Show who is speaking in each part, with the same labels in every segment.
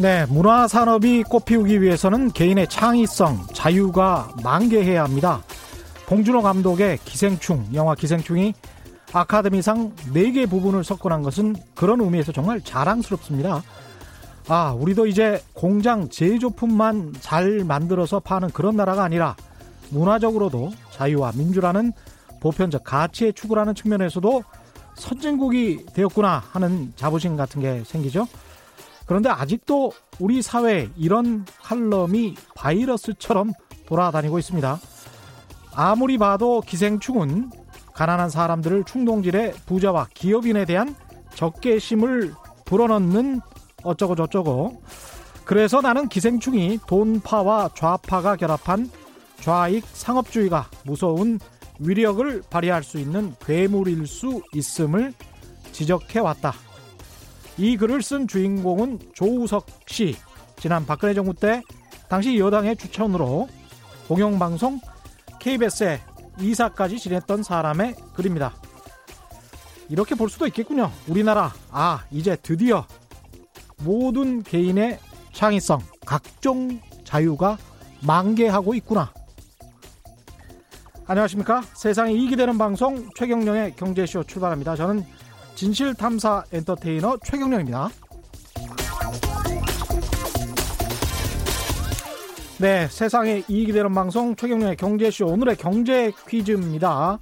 Speaker 1: 네, 문화 산업이 꽃피우기 위해서는 개인의 창의성, 자유가 만개해야 합니다. 봉준호 감독의 기생충, 영화 기생충이 아카데미상 4개 부분을 석권한 것은 그런 의미에서 정말 자랑스럽습니다. 아, 우리도 이제 공장 제조품만 잘 만들어서 파는 그런 나라가 아니라 문화적으로도 자유와 민주라는 보편적 가치에 추구하는 측면에서도 선진국이 되었구나 하는 자부심 같은 게 생기죠. 그런데 아직도 우리 사회에 이런 칼럼이 바이러스처럼 돌아다니고 있습니다. 아무리 봐도 기생충은 가난한 사람들을 충동질해 부자와 기업인에 대한 적개심을 불어넣는 어쩌고 저쩌고 그래서 나는 기생충이 돈파와 좌파가 결합한 좌익 상업주의가 무서운 위력을 발휘할 수 있는 괴물일 수 있음을 지적해 왔다. 이 글을 쓴 주인공은 조우석 씨. 지난 박근혜 정부 때 당시 여당의 추천으로 공영방송 KBS에 이사까지 지냈던 사람의 글입니다. 이렇게 볼 수도 있겠군요. 우리나라, 아, 이제 드디어 모든 개인의 창의성, 각종 자유가 만개하고 있구나. 안녕하십니까. 세상에 이익이 되는 방송 최경령의 경제쇼 출발합니다. 저는 진실탐사 엔터테이너 최경령입니다. 네, 세상에 이익이 되는 방송 최경련의 경제쇼 오늘의 경제 퀴즈입니다.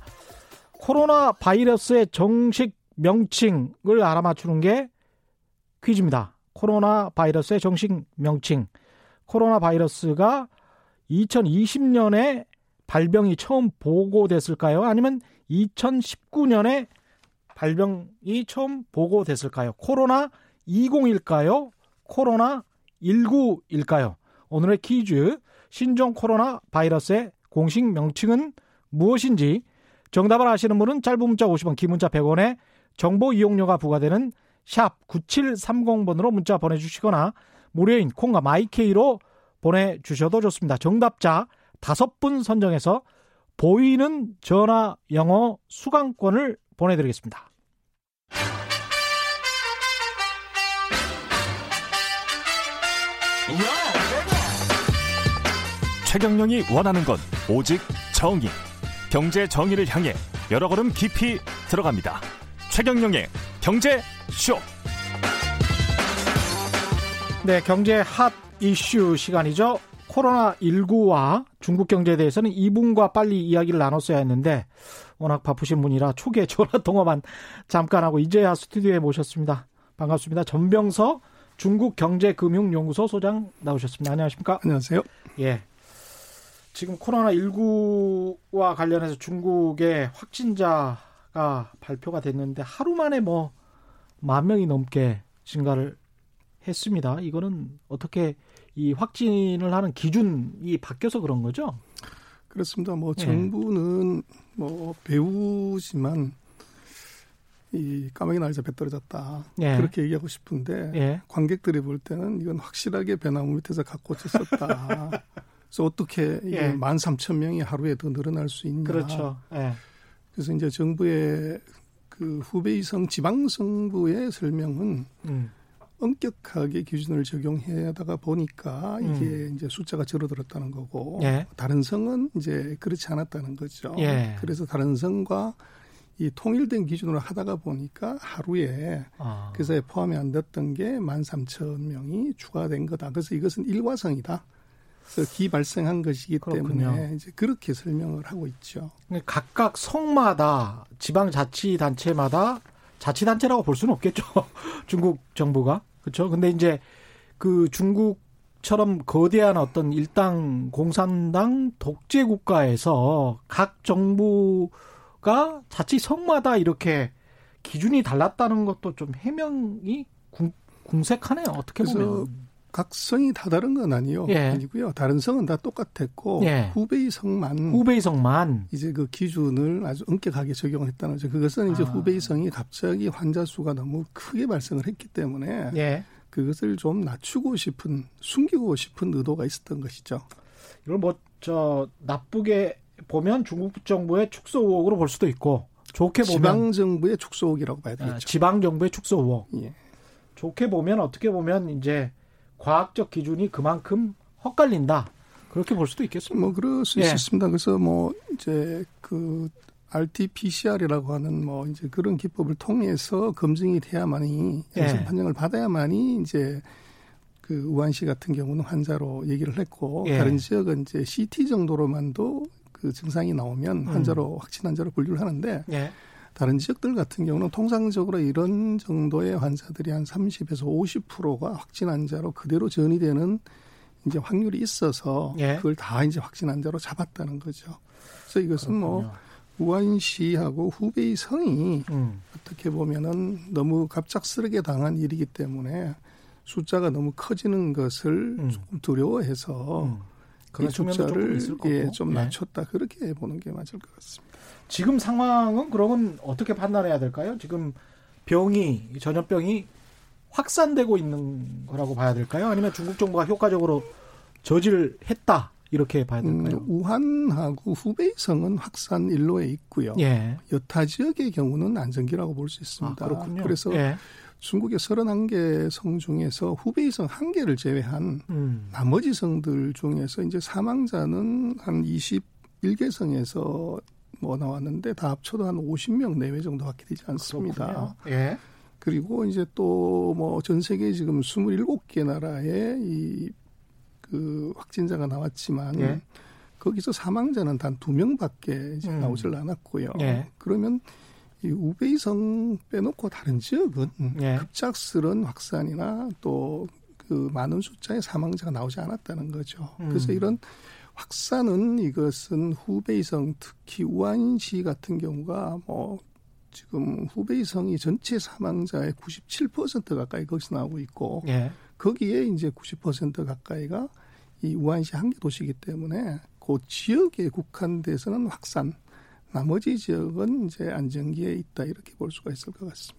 Speaker 1: 코로나 바이러스의 정식 명칭을 알아맞추는 게 퀴즈입니다. 코로나 바이러스의 정식 명칭. 코로나 바이러스가 2020년에 발병이 처음 보고됐을까요? 아니면 2019년에 발병이 처음 보고됐을까요? 코로나 20일까요? 코로나 19일까요? 오늘의 퀴즈 신종 코로나 바이러스의 공식 명칭은 무엇인지 정답을 아시는 분은 짧은 문자 50원, 긴 문자 100원에 정보 이용료가 부과되는 샵 9730번으로 문자 보내주시거나 무료인 콩과 마이케이로 보내주셔도 좋습니다. 정답자 다섯 분 선정해서 보이는 전화 영어 수강권을 보내드리겠습니다.
Speaker 2: 최경영이 원하는 건 오직 정의. 경제 정의를 향해 여러 걸음 깊이 들어갑니다. 최경영의 경제 쇼.
Speaker 1: 네, 경제 핫 이슈 시간이죠. 코로나19와 중국 경제에 대해서는 이분과 빨리 이야기를 나눴어야 했는데 워낙 바쁘신 분이라 초기에 전화 통화만 잠깐 하고 이제야 스튜디오에 모셨습니다. 반갑습니다. 전병서 중국 경제금융연구소 소장 나오셨습니다. 안녕하십니까?
Speaker 3: 안녕하세요.
Speaker 1: 예. 지금 코로나19와 관련해서 중국의 확진자가 발표가 됐는데 하루 만에 뭐 만 명이 넘게 증가를 했습니다. 이거는 어떻게 이 확진을 하는 기준이 바뀌어서 그런 거죠?
Speaker 3: 그렇습니다. 뭐 예. 정부는 뭐 배우지만 이 까마귀 날자 배 떨어졌다 예. 그렇게 얘기하고 싶은데 예. 관객들이 볼 때는 이건 확실하게 배나무 밑에서 갖고 쳤었다. 그래서 어떻게 이게 예. 13,000 명이 하루에 더 늘어날 수 있냐.
Speaker 1: 그렇죠. 예.
Speaker 3: 그래서 이제 정부의 그 후베이성 지방정부의 설명은 음. 엄격하게 기준을 적용해다가 보니까 이게 음. 이제 숫자가 줄어들었다는 거고 예. 다른 성은 이제 그렇지 않았다는 거죠. 예. 그래서 다른 성과 이 통일된 기준으로 하다가 보니까 하루에 아. 그래서 포함이 안 됐던 게 13,000명이 추가된 거다. 그래서 이것은 일과성이다. 그래서 기발생한 것이기 그렇군요. 때문에 이제 그렇게 설명을 하고 있죠.
Speaker 1: 각각 성마다 지방자치단체마다 자치단체라고 볼 수는 없겠죠. 중국 정부가 그렇죠. 근데 이제 그 중국처럼 거대한 어떤 일당 공산당 독재 국가에서 각 정부 가 자치 성마다 이렇게 기준이 달랐다는 것도 좀 해명이 궁 색하네요. 어떻게 보면.
Speaker 3: 각 성이 다 다른 건 아니요. 예. 아니고요. 다른 성은 다 똑같았고 예. 후베이 성만
Speaker 1: 후베이 성만
Speaker 3: 이제 그 기준을 아주 엄격하게 적용을 했다는 거죠. 그것은 이제 아. 후베이 성이 갑자기 환자 수가 너무 크게 발생을 했기 때문에 예. 그것을 좀 낮추고 싶은 숨기고 싶은 의도가 있었던 것이죠.
Speaker 1: 이걸 뭐 저 나쁘게 보면 중국 정부의 축소 의혹으로 볼 수도 있고 좋게 보면
Speaker 3: 지방 정부의 축소 의혹이라고 봐야 되겠죠. 아,
Speaker 1: 지방 정부의 축소 의혹. 예. 좋게 보면 어떻게 보면 이제 과학적 기준이 그만큼 헛갈린다. 그렇게 볼 수도 있겠습니다.
Speaker 3: 뭐 그럴 수 예. 있습니다. 그래서 뭐 이제 그 RT-PCR이라고 하는 뭐 이제 그런 기법을 통해서 검증이 돼야만이 양성 예. 판정을 받아야만이 이제 그 우한시 같은 경우는 환자로 얘기를 했고 예. 다른 지역은 이제 CT 정도로만도 그 증상이 나오면 음. 환자로 음. 확진 환자로 분류를 하는데 예. 다른 지역들 같은 경우는 통상적으로 이런 정도의 환자들이 한 30에서 50%가 확진 환자로 그대로 전이되는 이제 확률이 있어서 예. 그걸 다 이제 확진 환자로 잡았다는 거죠. 그래서 이것은 뭐 그렇군요. 뭐 우한시하고 후베이 성이 음. 어떻게 보면은 너무 갑작스럽게 당한 일이기 때문에 숫자가 너무 커지는 것을 음. 조금 두려워해서 음. 그런 숫자를 예, 좀 네. 낮췄다 네. 그렇게 보는 게 맞을 것 같습니다.
Speaker 1: 지금 상황은 그러면 어떻게 판단해야 될까요? 지금 병이 전염병이 확산되고 있는 거라고 봐야 될까요? 아니면 중국 정부가 효과적으로 저지를 했다 이렇게 봐야 될까요?
Speaker 3: 음, 우한하고 후베이성은 확산 일로에 있고요. 예. 여타 지역의 경우는 안정기라고 볼 수 있습니다. 아, 그렇군요. 그래서 예. 중국의 31개 성 중에서 후베이 성 한 개를 제외한 음. 나머지 성들 중에서 이제 사망자는 한 21개 성에서 뭐 나왔는데 다 합쳐도 한 50명 내외 정도밖에 되지 않습니다. 예. 그리고 이제 또 뭐 전 세계 지금 27개 나라에 이 그 확진자가 나왔지만 예. 거기서 사망자는 단 두 명밖에 음. 나오질 않았고요. 예. 그러면 이 우베이성 빼놓고 다른 지역은 예. 급작스런 확산이나 또 그 많은 숫자의 사망자가 나오지 않았다는 거죠. 음. 그래서 이런 확산은 이것은 후베이성 특히 우한시 같은 경우가 뭐 지금 후베이성이 전체 사망자의 97% 가까이 거기서 나오고 있고 예. 거기에 이제 90% 가까이가 이 우한시 한개 도시이기 때문에 그 지역에 국한돼서는 확산 나머지 지역은 이제 안정기에 있다 이렇게 볼 수가 있을 것 같습니다.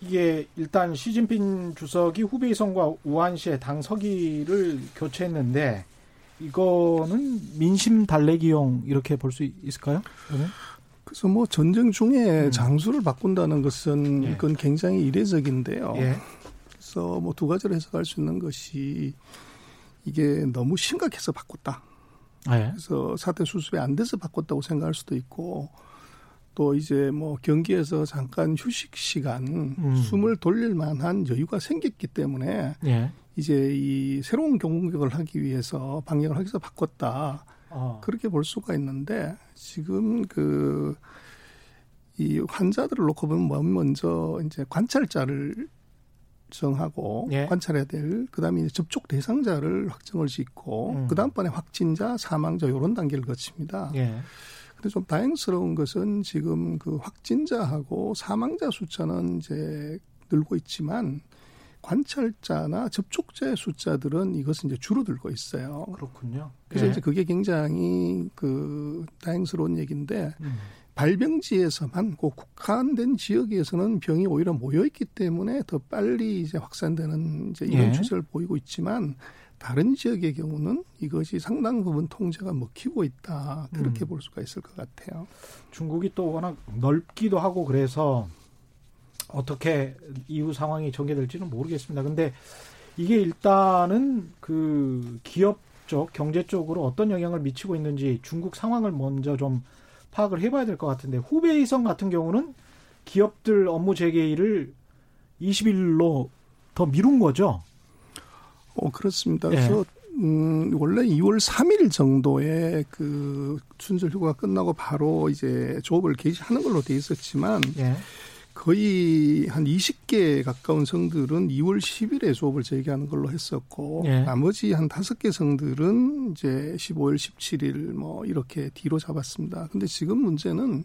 Speaker 1: 이게 일단 시진핑 주석이 후베이성과 우한시의 당 서기를 교체했는데 이거는 민심 달래기용 이렇게 볼 수 있을까요?
Speaker 3: 그러면? 그래서 뭐 전쟁 중에 음. 장수를 바꾼다는 것은 예. 이건 굉장히 이례적인데요. 예. 그래서 뭐 두 가지로 해석할 수 있는 것이 이게 너무 심각해서 바꿨다. 네. 그래서 사태 수습이 안 돼서 바꿨다고 생각할 수도 있고 또 이제 뭐 경기에서 잠깐 휴식 시간 음. 숨을 돌릴 만한 여유가 생겼기 때문에 예. 이제 이 새로운 경공격을 하기 위해서 방역을 하기 위해서 바꿨다 어. 그렇게 볼 수가 있는데 지금 그 이 환자들을 놓고 보면 뭐 먼저 이제 관찰자를 정하고 예. 관찰해야 될 그다음에 접촉 대상자를 확정을 짓고 음. 그다음번에 확진자, 사망자 요런 단계를 거칩니다. 예. 근데 좀 다행스러운 것은 지금 그 확진자하고 사망자 숫자는 이제 늘고 있지만 관찰자나 접촉자의 숫자들은 이것은 이제 줄어들고 있어요.
Speaker 1: 그렇군요.
Speaker 3: 그래서 예. 이제 그게 굉장히 그 다행스러운 얘기인데 음. 발병지에서만 그 국한된 지역에서는 병이 오히려 모여 있기 때문에 더 빨리 이제 확산되는 이제 이런 예. 추세를 보이고 있지만 다른 지역의 경우는 이것이 상당 부분 통제가 먹히고 있다 그렇게 음. 볼 수가 있을 것 같아요.
Speaker 1: 중국이 또 워낙 넓기도 하고 그래서 어떻게 이후 상황이 전개될지는 모르겠습니다. 근데 이게 일단은 그 기업 쪽 경제 쪽으로 어떤 영향을 미치고 있는지 중국 상황을 먼저 좀 파악을 해봐야 될 것 같은데 후베이성 같은 경우는 기업들 업무 재개일을 20일로 더 미룬 거죠.
Speaker 3: 어 그렇습니다. 예. 그래서 음, 원래 2월 3일 정도에 그 춘절 휴가 끝나고 바로 이제 조업을 개시하는 걸로 돼 있었지만 예. 거의 한 20개 가까운 성들은 2월 10일에 수업을 재개하는 걸로 했었고 예. 나머지 한 5개 성들은 이제 15일, 17일 뭐 이렇게 뒤로 잡았습니다. 근데 지금 문제는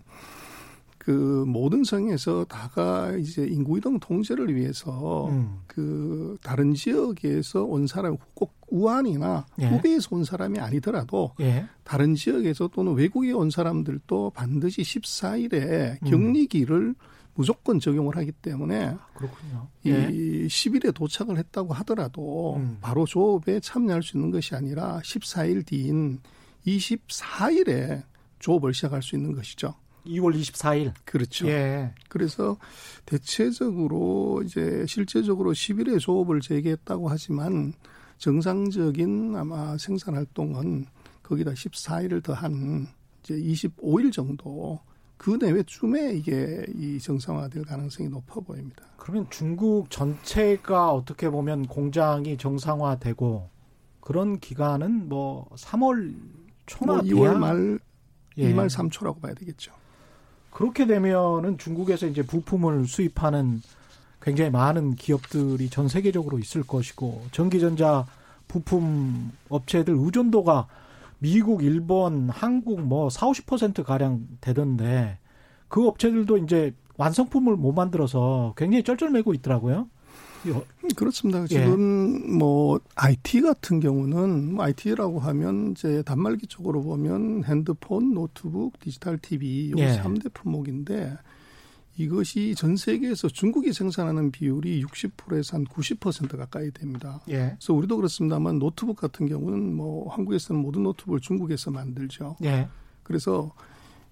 Speaker 3: 그 모든 성에서 다가 이제 인구 이동 통제를 위해서 음. 그 다른 지역에서 온 사람 꼭 우한이나 예. 후베이에서 온 사람이 아니더라도 예. 다른 지역에서 또는 외국에 온 사람들도 반드시 14일에 음. 격리기를 음. 무조건 적용을 하기 때문에 그렇군요. 이 예. 10일에 도착을 했다고 하더라도 음. 바로 조업에 참여할 수 있는 것이 아니라 14일 뒤인 24일에 조업을 시작할 수 있는 것이죠.
Speaker 1: 2월 24일.
Speaker 3: 그렇죠. 예. 그래서 대체적으로 이제 실제적으로 10일에 조업을 재개했다고 하지만 정상적인 아마 생산 활동은 거기다 14일을 더한 이제 25일 정도 그 내외쯤에 이게 이 정상화될 가능성이 높아 보입니다.
Speaker 1: 그러면 중국 전체가 어떻게 보면 공장이 정상화되고 그런 기간은 뭐 3월 초나 뭐
Speaker 3: 2월 말 예. 2말 3초라고 봐야 되겠죠.
Speaker 1: 그렇게 되면은 중국에서 이제 부품을 수입하는 굉장히 많은 기업들이 전 세계적으로 있을 것이고 전기전자 부품 업체들 의존도가 미국, 일본, 한국 뭐 4, 50% 가량 되던데 그 업체들도 이제 완성품을 못 만들어서 굉장히 쩔쩔매고 있더라고요.
Speaker 3: 그렇습니다. 예. 지금 뭐 IT 같은 경우는 뭐 IT라고 하면 이제 단말기 쪽으로 보면 핸드폰, 노트북, 디지털 TV 요 예. 3대 품목인데 이것이 전 세계에서 중국이 생산하는 비율이 60%에서 한 90% 가까이 됩니다. 예. 그래서 우리도 그렇습니다만 노트북 같은 경우는 뭐 한국에서는 모든 노트북을 중국에서 만들죠. 예. 그래서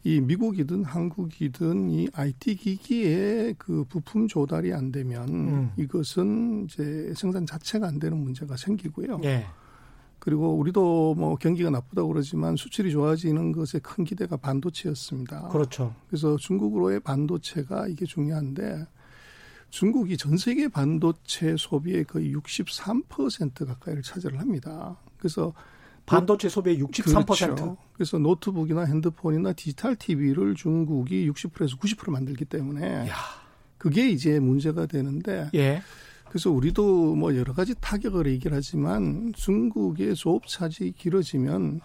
Speaker 3: 이 미국이든 한국이든 이 IT 기기의 그 부품 조달이 안 되면 음. 이것은 이제 생산 자체가 안 되는 문제가 생기고요. 예. 그리고 우리도 뭐 경기가 나쁘다고 그러지만 수출이 좋아지는 것에 큰 기대가 반도체였습니다.
Speaker 1: 그렇죠.
Speaker 3: 그래서 중국으로의 반도체가 이게 중요한데 중국이 전 세계 반도체 소비의 거의 63% 가까이를 차지를 합니다. 그래서
Speaker 1: 반도체 소비의 63%. 그렇죠.
Speaker 3: 그래서 노트북이나 핸드폰이나 디지털 TV를 중국이 60%에서 90% 만들기 때문에 야. 그게 이제 문제가 되는데 예. 그래서 우리도 뭐 여러 가지 타격을 얘기를 하지만 중국의 조업 차질이 길어지면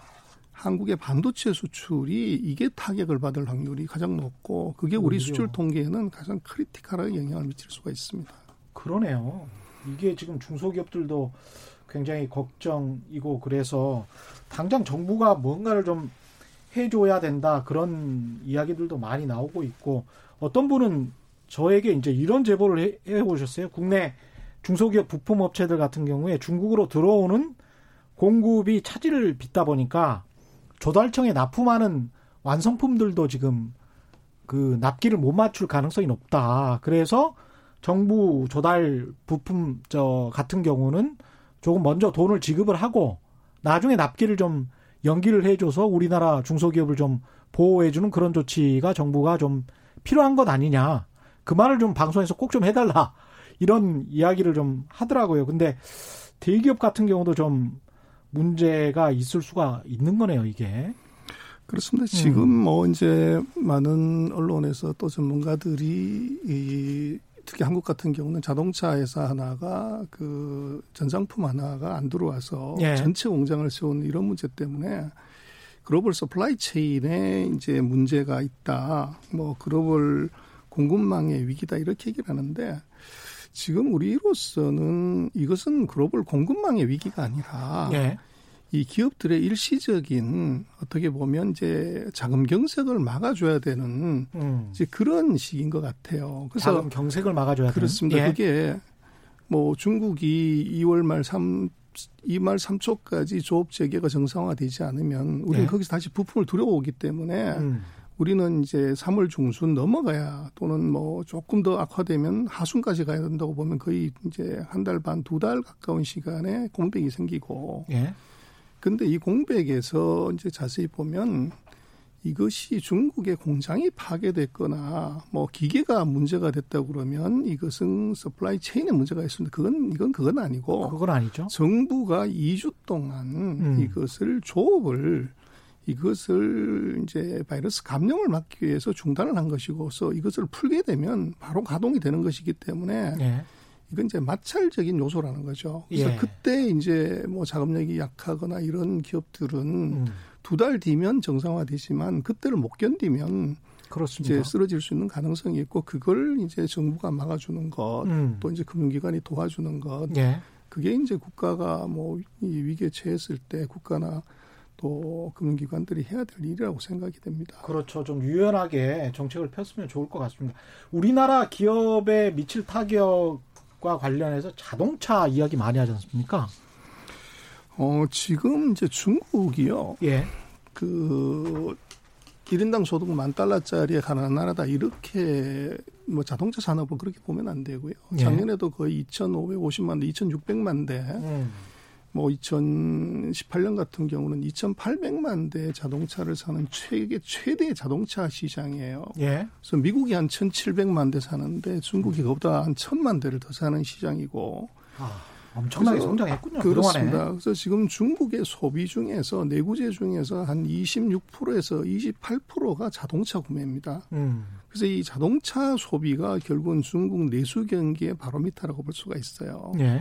Speaker 3: 한국의 반도체 수출이 이게 타격을 받을 확률이 가장 높고 그게 우리 오히려. 수출 통계에는 가장 critical하게 영향을 미칠 수가 있습니다.
Speaker 1: 그러네요. 이게 지금 중소기업들도 굉장히 걱정이고 그래서 당장 정부가 뭔가를 좀 해줘야 된다 그런 이야기들도 많이 나오고 있고 어떤 분은 저에게 이제 이런 제보를 해, 해 오셨어요. 국내 중소기업 부품 업체들 같은 경우에 중국으로 들어오는 공급이 차질을 빚다 보니까 조달청에 납품하는 완성품들도 지금 그 납기를 못 맞출 가능성이 높다. 그래서 정부 조달 부품 저 같은 경우는 조금 먼저 돈을 지급을 하고 나중에 납기를 좀 연기를 해줘서 우리나라 중소기업을 좀 보호해주는 그런 조치가 정부가 좀 필요한 것 아니냐. 그 말을 좀 방송에서 꼭 좀 해달라. 이런 이야기를 좀 하더라고요. 근데 대기업 같은 경우도 좀 문제가 있을 수가 있는 거네요, 이게.
Speaker 3: 그렇습니다. 지금 음. 뭐 이제 많은 언론에서 또 전문가들이 이 특히 한국 같은 경우는 자동차 회사 하나가 그 전장품 하나가 안 들어와서 예. 전체 공장을 세우는 이런 문제 때문에 글로벌 supply chain에 이제 문제가 있다. 뭐 글로벌 공급망의 위기다 이렇게 얘기를 하는데 지금 우리로서는 이것은 글로벌 공급망의 위기가 아니라 예. 이 기업들의 일시적인 어떻게 보면 이제 자금 경색을 막아줘야 되는 음. 이제 그런 시기인 것 같아요.
Speaker 1: 그래서 자금 경색을 막아줘야
Speaker 3: 그렇습니다.
Speaker 1: 예.
Speaker 3: 그게 뭐 중국이 2월 말 3, 2말 3초까지 조업 재개가 정상화되지 않으면 우리는 예. 거기서 다시 부품을 들여오기 때문에 음. 우리는 이제 3월 중순 넘어가야 또는 뭐 조금 더 악화되면 하순까지 가야 된다고 보면 거의 이제 한 달 반, 두 달 가까운 시간에 공백이 생기고. 예. 근데 이 공백에서 이제 자세히 보면 이것이 중국의 공장이 파괴됐거나 뭐 기계가 문제가 됐다 그러면 이것은 supply chain에 문제가 있습니다. 그건 이건 그건 아니고
Speaker 1: 그건 아니죠.
Speaker 3: 정부가 2주 동안 음. 이것을 조업을 이것을 이제 바이러스 감염을 막기 위해서 중단을 한 것이고서 이것을 풀게 되면 바로 가동이 되는 것이기 때문에 예. 이건 이제 마찰적인 요소라는 거죠. 그래서 예. 그때 이제 뭐 자금력이 약하거나 이런 기업들은 음. 두달 뒤면 정상화되지만 그때를 못 견디면 그렇습니다. 이제 쓰러질 수 있는 가능성이 있고 그걸 이제 정부가 막아주는 것, 음. 또 이제 금융기관이 도와주는 것, 예. 그게 이제 국가가 뭐 이 위기에 처했을 때 국가나 또 금융기관들이 해야 될 일이라고 생각이 됩니다.
Speaker 1: 그렇죠. 좀 유연하게 정책을 폈으면 좋을 것 같습니다. 우리나라 기업에 미칠 타격과 관련해서 자동차 이야기 많이 하지 않습니까?
Speaker 3: 어, 지금 이제 중국이요. 예. 그 1인당 소득 만 달러짜리에 가난한 나라다 이렇게 뭐 자동차 산업은 그렇게 보면 안 되고요. 예. 작년에도 거의 2,550만 대, 2,600만 대. 음. 뭐 2018년 같은 경우는 2,800만 대 자동차를 사는 최대 최대 자동차 시장이에요. 예. 그래서 미국이 한 1,700만 대 사는데 중국이 그보다 한 1,000만 대를 더 사는 시장이고. 아.
Speaker 1: 엄청나게 성장했군요.
Speaker 3: 그렇습니다. 그동안에. 그래서 지금 중국의 소비 중에서 내구재 중에서 한 26%에서 28%가 자동차 구매입니다. 음. 그래서 이 자동차 소비가 결국은 중국 내수 경기의 바로미터라고 볼 수가 있어요. 예.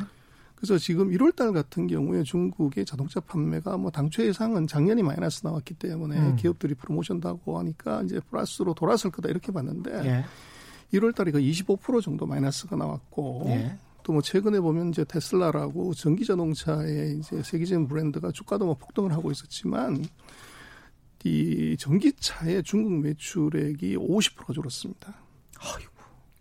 Speaker 3: 그래서 지금 1월 달 같은 경우에 중국의 자동차 판매가 뭐 당초 예상은 작년이 마이너스 나왔기 때문에 음. 기업들이 프로모션도 하고 하니까 이제 플러스로 돌아설 거다 이렇게 봤는데 예. 1월 달에 그25% 정도 마이너스가 나왔고 예. 또뭐 최근에 보면 이제 테슬라라고 전기 자동차의 이제 세계적인 브랜드가 주가도 뭐 폭등을 하고 있었지만 이 전기차의 중국 매출액이 50%가 줄었습니다. 아이고.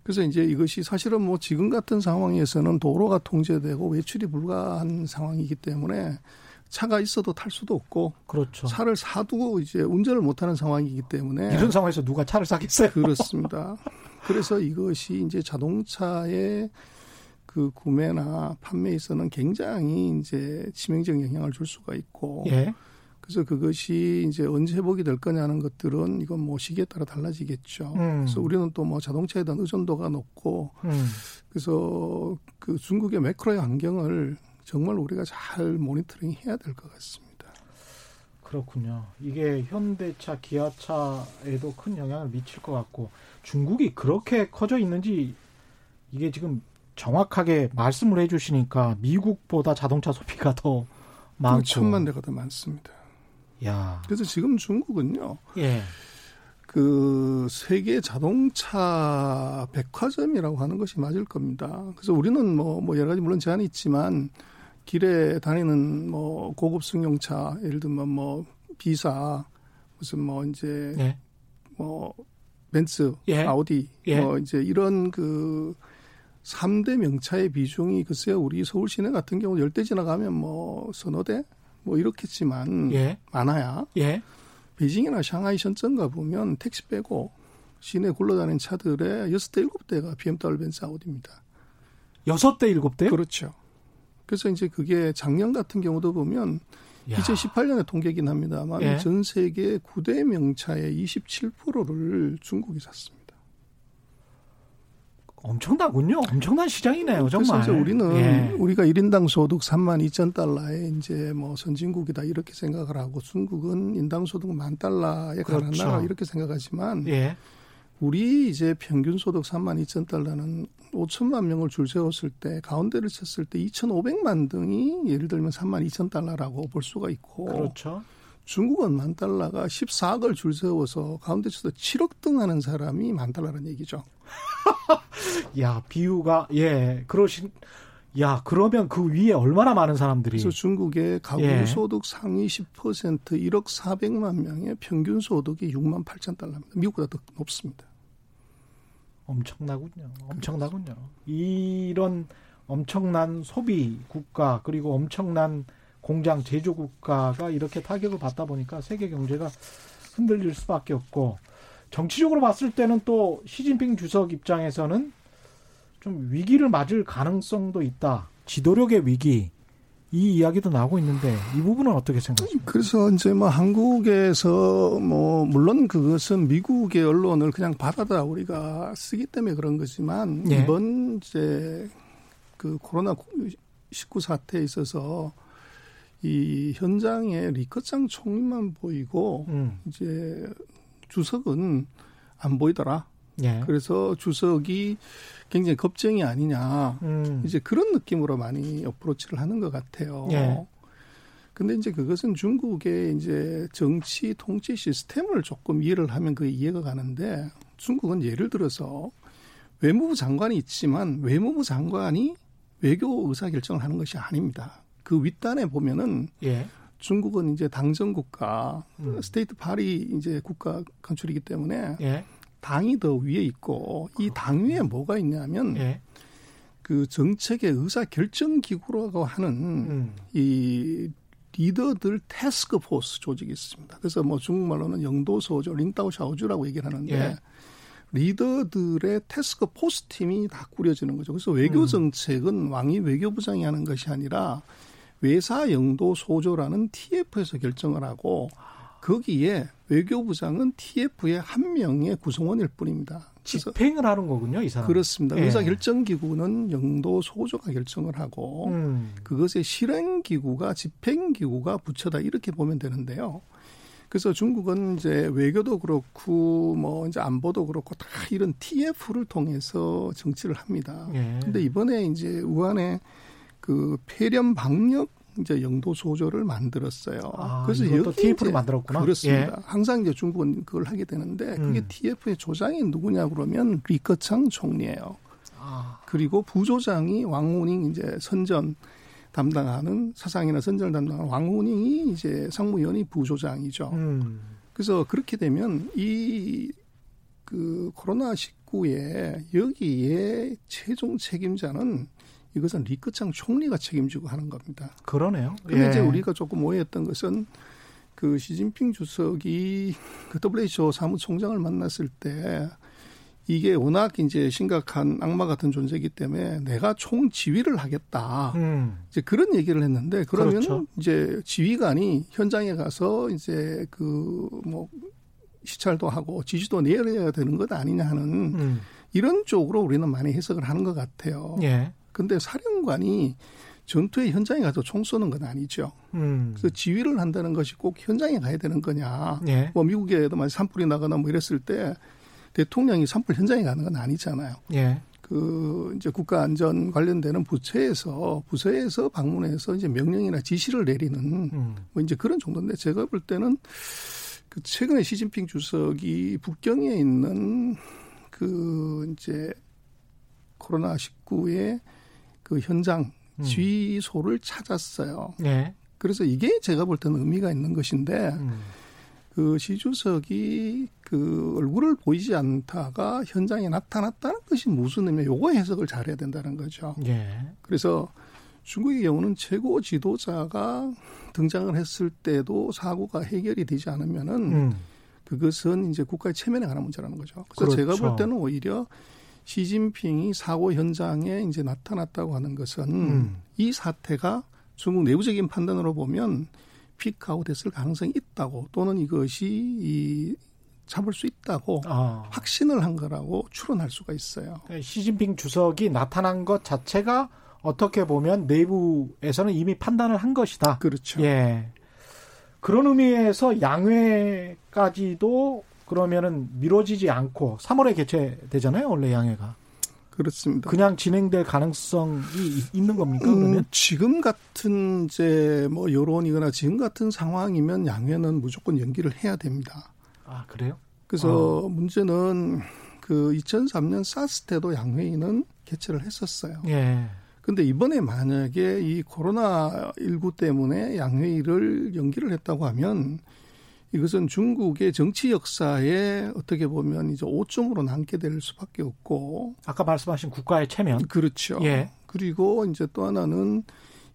Speaker 3: 그래서 이제 이것이 사실은 뭐 지금 같은 상황에서는 도로가 통제되고 외출이 불가한 상황이기 때문에 차가 있어도 탈 수도 없고 그렇죠. 차를 사두고 이제 운전을 못하는 상황이기 때문에
Speaker 1: 이런 상황에서 누가 차를 사겠어요?
Speaker 3: 그렇습니다. 그래서 이것이 이제 자동차의 그 구매나 판매에 있어서는 굉장히 이제 치명적 영향을 줄 수가 있고 예. 그래서 그것이 이제 언제 회복이 될 거냐는 것들은 이건 뭐 시기에 따라 달라지겠죠. 음. 그래서 우리는 또 뭐 자동차에 대한 의존도가 높고 음. 그래서 그 중국의 매크로의 환경을 정말 우리가 잘 모니터링 해야 될 것 같습니다.
Speaker 1: 그렇군요. 이게 현대차, 기아차에도 큰 영향을 미칠 것 같고 중국이 그렇게 커져 있는지 이게 지금 정확하게 말씀을 해주시니까 미국보다 자동차 소비가 더 많고
Speaker 3: 천만 대가 더 많습니다.
Speaker 1: 야.
Speaker 3: 그래서 지금 중국은요. 예. 그 세계 자동차 백화점이라고 하는 것이 맞을 겁니다. 그래서 우리는 뭐, 뭐 여러 가지 물론 제한이 있지만 길에 다니는 뭐 고급 승용차 예를 들면 뭐 비사 무슨 뭐 이제 예. 뭐 벤츠, 예. 아우디 예. 뭐 이제 이런 그 3대 명차의 비중이 글쎄요, 우리 서울 시내 같은 경우 열대 지나가면 뭐 서너 대? 뭐 이렇겠지만 예. 많아야. 예. 베이징이나 샹하이 현장 가보면 택시 빼고 시내 굴러다니는 차들의 6대 7대가 BMW 벤츠 아우디입니다.
Speaker 1: 6대 7대?
Speaker 3: 그렇죠. 그래서 이제 그게 작년 같은 경우도 보면 야. 2018년에 통계긴 합니다만 예. 전 세계 9대 명차의 27%를 중국이 샀습니다.
Speaker 1: 엄청나군요. 엄청난 시장이네요, 정말.
Speaker 3: 그래서 우리는 예. 우리가 1인당 소득 3만 2천 달러에 이제 뭐 선진국이다 이렇게 생각을 하고 중국은 인당 소득 만 달러에 가는 그렇죠. 나라 이렇게 생각하지만 예. 우리 이제 평균 소득 3만 2천 달러는 5천만 명을 줄 세웠을 때 가운데를 쳤을 때 2,500만 등이 예를 들면 3만 2천 달러라고 볼 수가 있고
Speaker 1: 그렇죠.
Speaker 3: 중국은 만 달러가 14억을 줄 세워서 가운데 쳐서 7억 등 하는 사람이 만 달러라는 얘기죠.
Speaker 1: 야, 비유가, 예, 그러신, 야, 그러면 그 위에 얼마나 많은 사람들이.
Speaker 3: 그래서 중국의 가구 예. 소득 상위 10% 1억 400만 명의 평균 소득이 6만 8천 달러입니다. 미국보다 더 높습니다.
Speaker 1: 엄청나군요. 엄청나군요. 이런 엄청난 소비 국가 그리고 엄청난 공장 제조 국가가 이렇게 타격을 받다 보니까 세계 경제가 흔들릴 수밖에 없고 정치적으로 봤을 때는 또 시진핑 주석 입장에서는 좀 위기를 맞을 가능성도 있다. 지도력의 위기. 이 이야기도 나오고 있는데 이 부분은 어떻게 생각하십니까?
Speaker 3: 그래서 이제 뭐 한국에서 뭐 물론 그것은 미국의 언론을 그냥 받아다 우리가 쓰기 때문에 그런 거지만 예. 이번 이제 그 코로나 19 사태에 있어서 이 현장에 리커창 총리만 보이고 음. 이제 주석은 안 보이더라. 예. 그래서 주석이 굉장히 겁쟁이 아니냐. 음. 이제 그런 느낌으로 많이 어프로치를 하는 것 같아요. 예. 근데 이제 그것은 중국의 이제 정치 통치 시스템을 조금 이해를 하면 그 이해가 가는데 중국은 예를 들어서 외무부 장관이 있지만 외무부 장관이 외교 의사 결정을 하는 것이 아닙니다. 그 윗단에 보면은 예. 중국은 이제 당정 국가, 음. state party 이제 국가 건축이기 때문에 예. 당이 더 위에 있고 이 당 위에 뭐가 있냐면 예. 그 정책의 의사 결정 기구라고 하는 음. 이 리더들 태스크 포스 조직이 있습니다. 그래서 뭐 중국말로는 영도소조, 领导小组라고 얘기를 하는데 예. 리더들의 태스크 포스 팀이 다 꾸려지는 거죠. 그래서 외교 음. 정책은 왕이 외교부장이 하는 것이 아니라 외사 영도 소조라는 TF에서 결정을 하고 거기에 외교부장은 TF의 한 명의 구성원일 뿐입니다.
Speaker 1: 집행을 하는 거군요, 이 사람.
Speaker 3: 그렇습니다. 예. 의사 결정 기구는 영도 소조가 결정을 하고 음. 그것의 실행 기구가 집행 기구가 부처다 이렇게 보면 되는데요. 그래서 중국은 이제 외교도 그렇고 뭐 이제 안보도 그렇고 다 이런 TF를 통해서 정치를 합니다. 예. 근데 이번에 이제 우한에 그 폐렴 방역 이제 영도 소조를 만들었어요.
Speaker 1: 아, 그래서 이것도 TF를 만들었구나.
Speaker 3: 그렇습니다. 예. 항상 이제 중국은 그걸 하게 되는데 그게 음. TF의 조장이 누구냐 그러면 리커창 총리예요. 아. 그리고 부조장이 왕후닝 이제 선전 담당하는 사상이나 선전을 담당하는 왕후닝이 이제 상무위원이 부조장이죠. 음. 그래서 그렇게 되면 이 그 코로나 19에 여기에 최종 책임자는 이것은 리크창 총리가 책임지고 하는 겁니다.
Speaker 1: 그러네요.
Speaker 3: 그런데 예. 이제 우리가 조금 오해했던 것은 그 시진핑 주석이 그 WHO 사무총장을 만났을 때 이게 워낙 이제 심각한 악마 같은 존재이기 때문에 내가 총 지휘를 하겠다. 음. 이제 그런 얘기를 했는데 그러면 그렇죠. 이제 지휘관이 현장에 가서 이제 그 뭐 시찰도 하고 지시도 내려야 되는 것 아니냐 하는 음. 이런 쪽으로 우리는 많이 해석을 하는 것 같아요. 예. 근데 사령관이 전투의 현장에 가서 총 쏘는 건 아니죠. 음. 그래서 지휘를 한다는 것이 꼭 현장에 가야 되는 거냐. 예. 뭐 미국에도 만약 산불이 나거나 뭐 이랬을 때 대통령이 산불 현장에 가는 건 아니잖아요. 예. 그 이제 국가 안전 관련되는 부처에서 부서에서 방문해서 이제 명령이나 지시를 내리는 음. 뭐 이제 그런 정도인데 제가 볼 때는 그 최근에 시진핑 주석이 북경에 있는 그 이제 코로나 19의 그 현장 음. 지휘소를 찾았어요. 네. 그래서 이게 제가 볼 때는 의미가 있는 것인데 음. 그 시 주석이 그 얼굴을 보이지 않다가 현장에 나타났다는 것이 무슨 의미야? 요거 해석을 잘해야 된다는 거죠. 예. 그래서 중국의 경우는 최고 지도자가 등장을 했을 때도 사고가 해결이 되지 않으면은 음. 그것은 이제 국가의 체면에 관한 문제라는 거죠. 그래서 그렇죠. 제가 볼 때는 오히려 시진핑이 사고 현장에 이제 나타났다고 하는 것은 음. 이 사태가 중국 내부적인 판단으로 보면 피크아웃 됐을 가능성이 있다고 또는 이것이 이 잡을 수 있다고 아. 확신을 한 거라고 추론할 수가 있어요.
Speaker 1: 네, 시진핑 주석이 나타난 것 자체가 어떻게 보면 내부에서는 이미 판단을 한 것이다.
Speaker 3: 그렇죠.
Speaker 1: 예. 그런 의미에서 양회까지도 그러면은 미뤄지지 않고 3월에 개최되잖아요, 원래 양회가.
Speaker 3: 그렇습니다.
Speaker 1: 그냥 진행될 가능성이 있는 겁니까? 음, 그러면 음,
Speaker 3: 지금 같은 이제 뭐 여론이거나 지금 같은 상황이면 양회는 무조건 연기를 해야 됩니다.
Speaker 1: 아 그래요?
Speaker 3: 그래서 어. 문제는 그 2003년 사스 때도 양회의는 개최를 했었어요. 예. 근데 이번에 만약에 이 코로나 19 때문에 양회의를 연기를 했다고 하면 이것은 중국의 정치 역사에 어떻게 보면 이제 오점으로 남게 될 수밖에 없고
Speaker 1: 아까 말씀하신 국가의 체면
Speaker 3: 그렇죠. 예. 그리고 이제 또 하나는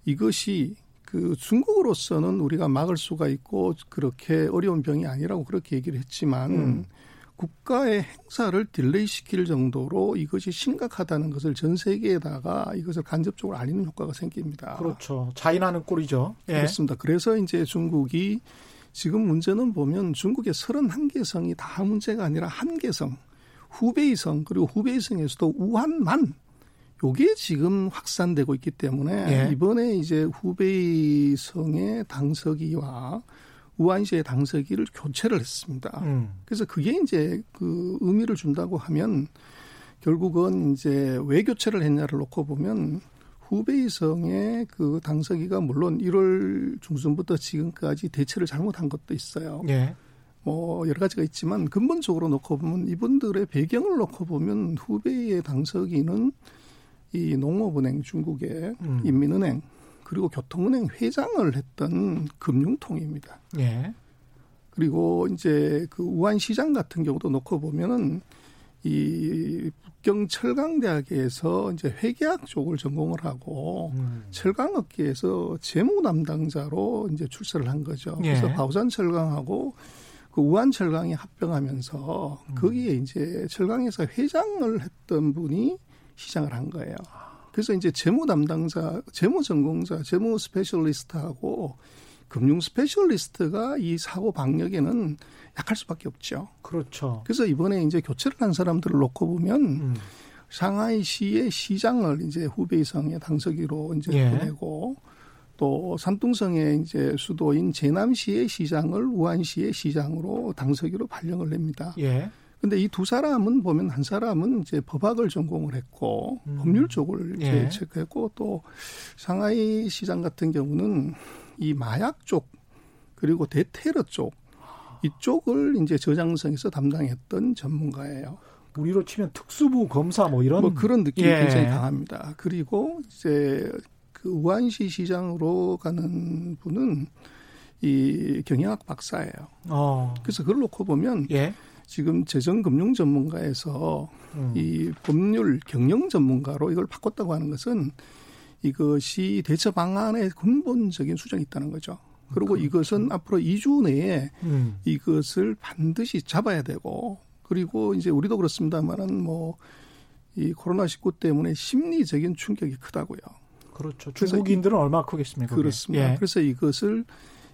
Speaker 3: 이것이 그 중국으로서는 우리가 막을 수가 있고 그렇게 어려운 병이 아니라고 그렇게 얘기를 했지만 음. 국가의 행사를 delay 시킬 정도로 이것이 심각하다는 것을 전 세계에다가 이것을 간접적으로 알리는 효과가 생깁니다.
Speaker 1: 그렇죠. 자인하는 꼴이죠.
Speaker 3: 예. 그렇습니다. 그래서 이제 중국이 지금 문제는 보면 중국의 31개 성이 다 문제가 아니라 한 개 성, 후베이 성 그리고 후베이 성에서도 우한만 요게 지금 확산되고 있기 때문에 예. 이번에 이제 후베이 성의 당서기와 우한시의 당서기를 교체를 했습니다. 음. 그래서 그게 이제 그 의미를 준다고 하면 결국은 이제 왜 교체를 했냐를 놓고 보면 후베이성의 그 당서기가 물론 1월 중순부터 지금까지 대처를 잘못한 것도 있어요. 예. 뭐 여러 가지가 있지만 근본적으로 놓고 보면 이분들의 배경을 놓고 보면 후베이의 당서기는 이 농업은행 중국의 음. 인민은행 그리고 교통은행 회장을 했던 금융통입니다. 예. 그리고 이제 그 우한 시장 같은 경우도 놓고 보면은 이 북경 철강대학에서 이제 회계학 쪽을 전공을 하고 음. 철강업계에서 재무 담당자로 이제 출세를 한 거죠. 예. 그래서 바우산 철강하고 그 우한 철강이 합병하면서 음. 거기에 이제 철강에서 회장을 했던 분이 시작을 한 거예요. 그래서 이제 재무 담당자, 재무 전공자, 재무 specialist하고 금융 specialist가 이 사고 방역에는 약할 수밖에 없죠.
Speaker 1: 그렇죠.
Speaker 3: 그래서 이번에 이제 교체를 한 사람들을 놓고 보면 음. 상하이시의 시장을 이제 후베이성의 당서기로 이제 예. 보내고 또 산둥성의 이제 수도인 제남시의 시장을 우한시의 시장으로 당서기로 발령을 냅니다. 예. 근데 이 두 사람은 보면 한 사람은 이제 법학을 전공을 했고 음. 법률 쪽을 이제 예. 체크했고 또 상하이 시장 같은 경우는 이 마약 쪽 그리고 대테러 쪽 이쪽을 이제 저장성에서 담당했던 전문가예요.
Speaker 1: 우리로 치면 특수부 검사 뭐 이런
Speaker 3: 뭐 그런 느낌이 예. 굉장히 강합니다. 그리고 이제 그 우한시 시장으로 가는 분은 이 경영학 박사예요. 어. 그래서 그걸 놓고 보면 예. 지금 재정금융 전문가에서 음. 이 법률 경영 전문가로 이걸 바꿨다고 하는 것은 이것이 대처 방안에 근본적인 수정이 있다는 거죠. 그리고 그렇죠. 이것은 앞으로 2주 내에 음. 이것을 반드시 잡아야 되고 그리고 이제 우리도 그렇습니다만은 뭐 이 코로나 19 때문에 심리적인 충격이 크다고요.
Speaker 1: 그렇죠. 중국인들은 얼마 크겠습니까?
Speaker 3: 그렇습니다. 예. 그래서 이것을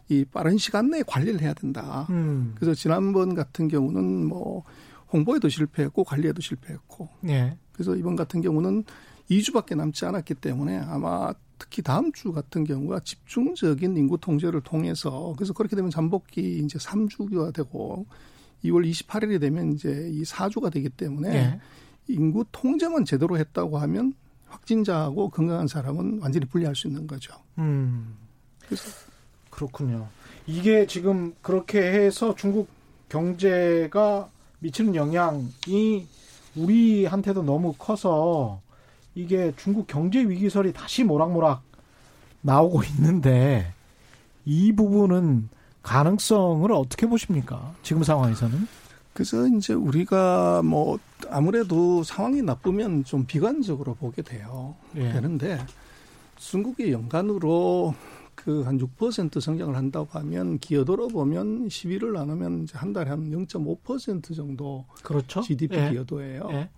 Speaker 3: 이 빠른 시간 내에 관리를 해야 된다. 음. 그래서 지난번 같은 경우는 뭐 홍보에도 실패했고 관리에도 실패했고. 예. 그래서 이번 같은 경우는 2주밖에 남지 않았기 때문에 아마 특히 다음 주 같은 경우가 집중적인 인구 통제를 통해서 그래서 그렇게 되면 잠복기 이제 3주가 되고 2월 28일이 되면 이제 이 4주가 되기 때문에 예. 인구 통제만 제대로 했다고 하면 확진자하고 건강한 사람은 완전히 분리할 수 있는 거죠. 음.
Speaker 1: 그래서 그렇군요. 이게 지금 그렇게 해서 중국 경제가 미치는 영향이 우리한테도 너무 커서 이게 중국 경제 위기설이 다시 모락모락 나오고 있는데 이 부분은 가능성을 어떻게 보십니까? 지금 상황에서는?
Speaker 3: 그래서 이제 우리가 뭐 아무래도 상황이 나쁘면 좀 비관적으로 보게 돼요. 예. 되는데 중국이 연간으로 그 한 6% 성장을 한다고 하면 기여도로 보면 11을 나누면 이제 한 달에 한 0.5% 정도
Speaker 1: 그렇죠.
Speaker 3: GDP 예. 기여도예요. 예.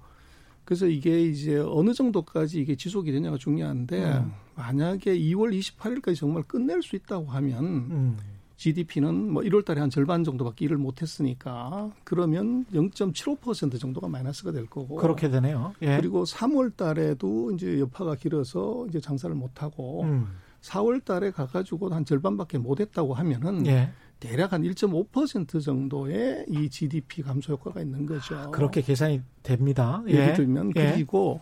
Speaker 3: 그래서 이게 이제 어느 정도까지 이게 지속이 되냐가 중요한데 음. 만약에 2월 28일까지 정말 끝낼 수 있다고 하면 음. GDP는 뭐 1월 달에 한 절반 정도밖에 일을 못 했으니까 그러면 0.75% 정도가 마이너스가 될 거고
Speaker 1: 그렇게 되네요.
Speaker 3: 예. 그리고 3월 달에도 이제 여파가 길어서 이제 장사를 못 하고 음. 4월 달에 가 가지고 한 절반밖에 못 했다고 하면은 예. 대략 한 1.5% 정도의 이 GDP 감소 효과가 있는 거죠.
Speaker 1: 그렇게 계산이 됩니다.
Speaker 3: 예를 예. 들면 예. 그리고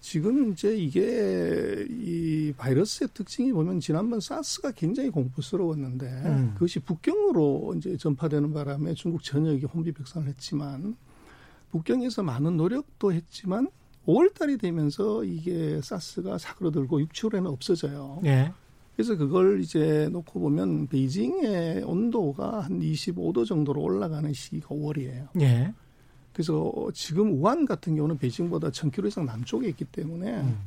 Speaker 3: 지금 이제 이게 이 바이러스의 특징이 보면 지난번 사스가 굉장히 공포스러웠는데 음. 그것이 북경으로 이제 전파되는 바람에 중국 전역이 혼비백산을 했지만 북경에서 많은 노력도 했지만 5월 달이 되면서 이게 사스가 사그러들고 6, 7월에는 없어져요. 예. 그래서 그걸 이제 놓고 보면 베이징의 온도가 한 25도 정도로 올라가는 시기가 5월이에요. 예. 그래서 지금 우한 같은 경우는 베이징보다 1000km 이상 남쪽에 있기 때문에 음.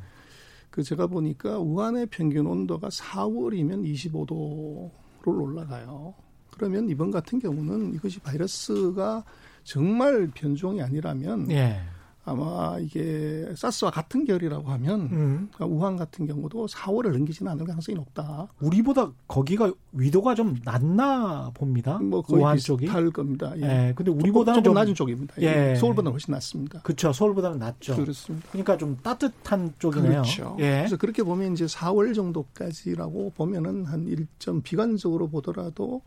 Speaker 3: 그 제가 보니까 우한의 평균 온도가 4월이면 25도로 올라가요. 그러면 이번 같은 경우는 이것이 바이러스가 정말 변종이 아니라면 예. 아마 이게 사스와 같은 결이라고 하면 음. 그러니까 우한 같은 경우도 4월을 넘기지는 않을 가능성이 높다.
Speaker 1: 우리보다 거기가 위도가 좀 낮나 봅니다.
Speaker 3: 뭐 거의 우한 쪽이 할 겁니다.
Speaker 1: 예. 예. 근데 우리보다는
Speaker 3: 조금, 조금 낮은 쪽입니다. 예. 예. 서울보다는 훨씬 낮습니다.
Speaker 1: 그렇죠. 서울보다는 낮죠.
Speaker 3: 그렇습니다.
Speaker 1: 그러니까 좀 따뜻한 쪽이네요.
Speaker 3: 그렇죠. 예. 그래서 그렇게 보면 이제 4월 정도까지라고 보면은 한 1점 비관적으로 보더라도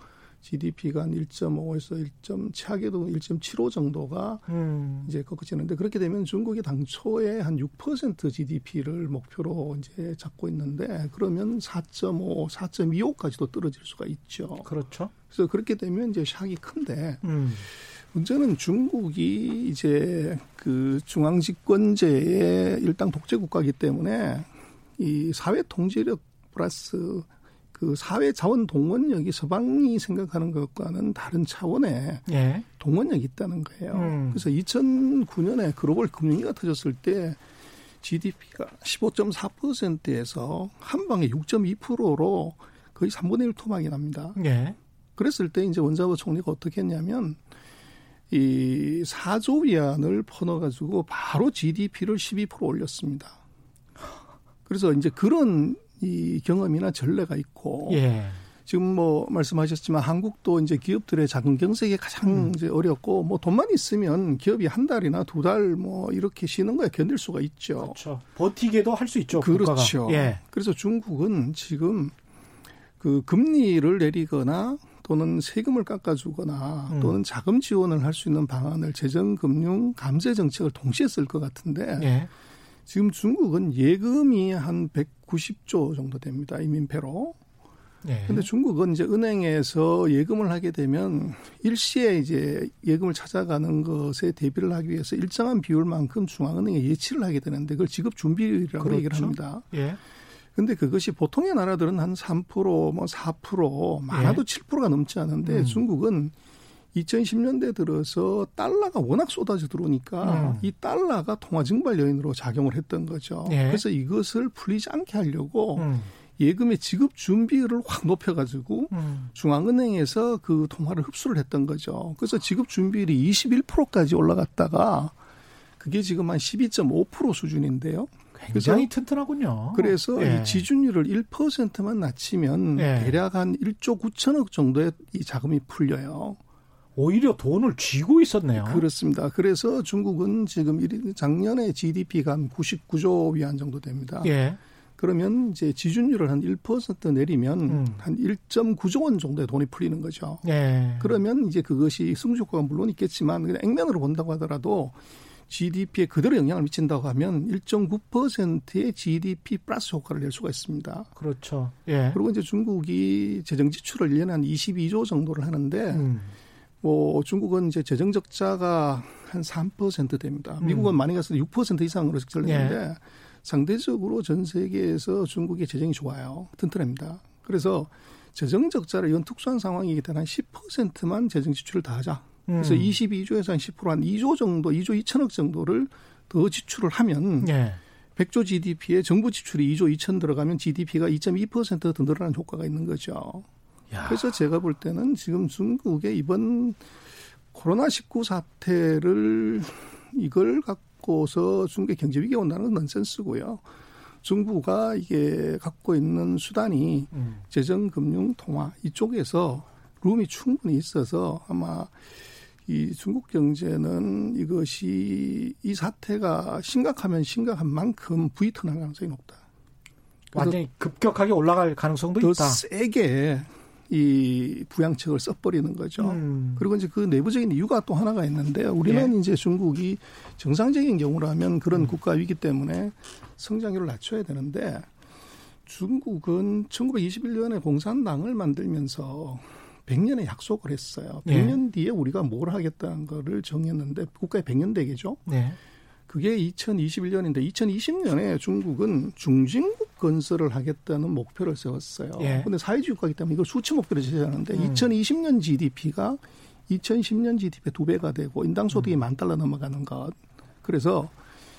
Speaker 3: GDP가 한 1.5에서 1점 최악에도 1.75 정도가 음. 이제 꺾어지는데 그렇게 되면 중국이 당초에 한 6% GDP를 목표로 이제 잡고 있는데 그러면 4.5, 4.25까지도 떨어질 수가 있죠.
Speaker 1: 그렇죠.
Speaker 3: 그래서 그렇게 되면 이제 샥이 큰데 음. 문제는 중국이 이제 그 중앙 집권제의 일당 독재 국가이기 때문에 이 사회 통제력 플러스 그 사회 자원 동원력이 서방이 생각하는 것과는 다른 차원의 예. 동원력이 있다는 거예요. 음. 그래서 2009년에 글로벌 금융위기가 터졌을 때 GDP가 15.4%에서 한 방에 6.2%로 거의 3분의 1 토막이 납니다. 예. 그랬을 때 이제 원자부 총리가 어떻게 했냐면 이 4조 위안을 퍼넣어가지고 바로 GDP를 12% 올렸습니다. 그래서 이제 그런 이 경험이나 전례가 있고 예. 지금 뭐 말씀하셨지만 한국도 이제 기업들의 자금 경색이 가장 음. 이제 어렵고 뭐 돈만 있으면 기업이 한 달이나 두 달 뭐 이렇게 쉬는 거에 견딜 수가 있죠.
Speaker 1: 그렇죠. 버티게도 할 수 있죠.
Speaker 3: 그렇죠. 예. 그래서 중국은 지금 그 금리를 내리거나 또는 세금을 깎아주거나 음. 또는 자금 지원을 할 수 있는 방안을 재정 금융 감세 정책을 동시에 쓸 것 같은데 예. 지금 중국은 예금이 한 190조 정도 됩니다. 이민폐로. 네. 근데 중국은 이제 은행에서 예금을 하게 되면 일시에 이제 예금을 찾아가는 것에 대비를 하기 위해서 일정한 비율만큼 중앙은행에 예치를 하게 되는데 그걸 지급 준비라고 그렇죠. 얘기를 합니다. 예. 근데 그것이 보통의 나라들은 한 3%, 뭐 4%, 많아도 예. 7%가 넘지 않은데 음. 중국은 2010년대 들어서 달러가 워낙 쏟아져 들어오니까 음. 이 달러가 통화 증발 요인으로 작용을 했던 거죠. 예. 그래서 이것을 풀리지 않게 하려고 음. 예금의 지급 준비율을 확 높여가지고 음. 중앙은행에서 그 통화를 흡수를 했던 거죠. 그래서 지급 준비율이 21%까지 올라갔다가 그게 지금 한 12.5% 수준인데요.
Speaker 1: 굉장히 튼튼하군요.
Speaker 3: 그래서 예. 이 지준율을 1%만 낮추면 예. 대략 한 1조 9천억 정도의 이 자금이 풀려요.
Speaker 1: 오히려 돈을 쥐고 있었네요.
Speaker 3: 그렇습니다. 그래서 중국은 지금 작년에 GDP가 한 99조 위안 정도 됩니다. 예. 그러면 이제 지준율을 한 1% 내리면 음. 한 1.9조 원 정도의 돈이 풀리는 거죠. 예. 그러면 이제 그것이 승주 효과가 물론 있겠지만 그냥 액면으로 본다고 하더라도 GDP에 그대로 영향을 미친다고 하면 1.9%의 GDP 플러스 효과를 낼 수가 있습니다.
Speaker 1: 그렇죠. 예.
Speaker 3: 그리고 이제 중국이 재정 지출을 1년에 한 22조 정도를 하는데 음. 뭐 중국은 이제 재정 적자가 한 3% 됩니다. 음. 미국은 많이 가서 6% 이상으로 적자를 내는데 예. 상대적으로 전 세계에서 중국의 재정이 좋아요. 튼튼합니다. 그래서 재정 적자를 이건 특수한 상황이기 때문에 한 10%만 재정 지출을 다 하자. 그래서 음. 22조에서 한 10%한 2조 정도, 2조 2천억 정도를 더 지출을 하면 예. 100조 GDP에 정부 지출이 2조 2천 들어가면 GDP가 2.2%더 늘어나는 효과가 있는 거죠. 야. 그래서 제가 볼 때는 지금 중국의 이번 코로나19 사태를 이걸 갖고서 중국의 경제 위기가 온다는 건 넌센스고요. 정부가 이게 갖고 있는 수단이 음. 재정, 금융, 통화 이쪽에서 룸이 충분히 있어서 아마 이 중국 경제는 이것이 이 사태가 심각하면 심각한 만큼 부위턴할 가능성이 높다.
Speaker 1: 완전히 급격하게 올라갈 가능성도
Speaker 3: 더
Speaker 1: 있다. 더
Speaker 3: 세게 이 부양책을 써버리는 거죠. 음. 그리고 이제 그 내부적인 이유가 또 하나가 있는데 우리는 예. 이제 중국이 정상적인 경우라면 그런 음. 국가이기 때문에 성장률을 낮춰야 되는데 중국은 1921년에 공산당을 만들면서 100년의 약속을 했어요. 100년 예. 뒤에 우리가 뭘 하겠다는 거를 정했는데 국가의 100년 대계죠. 예. 그게 2021년인데 2020년에 중국은 중진국 건설을 하겠다는 목표를 세웠어요. 예. 근데 사회주의 국가이기 때문에 이걸 수치 목표를 제시하는데 음. 2020년 GDP가 2010년 GDP의 두 배가 되고 인당 소득이 음. 만 달러 넘어가는 것. 그래서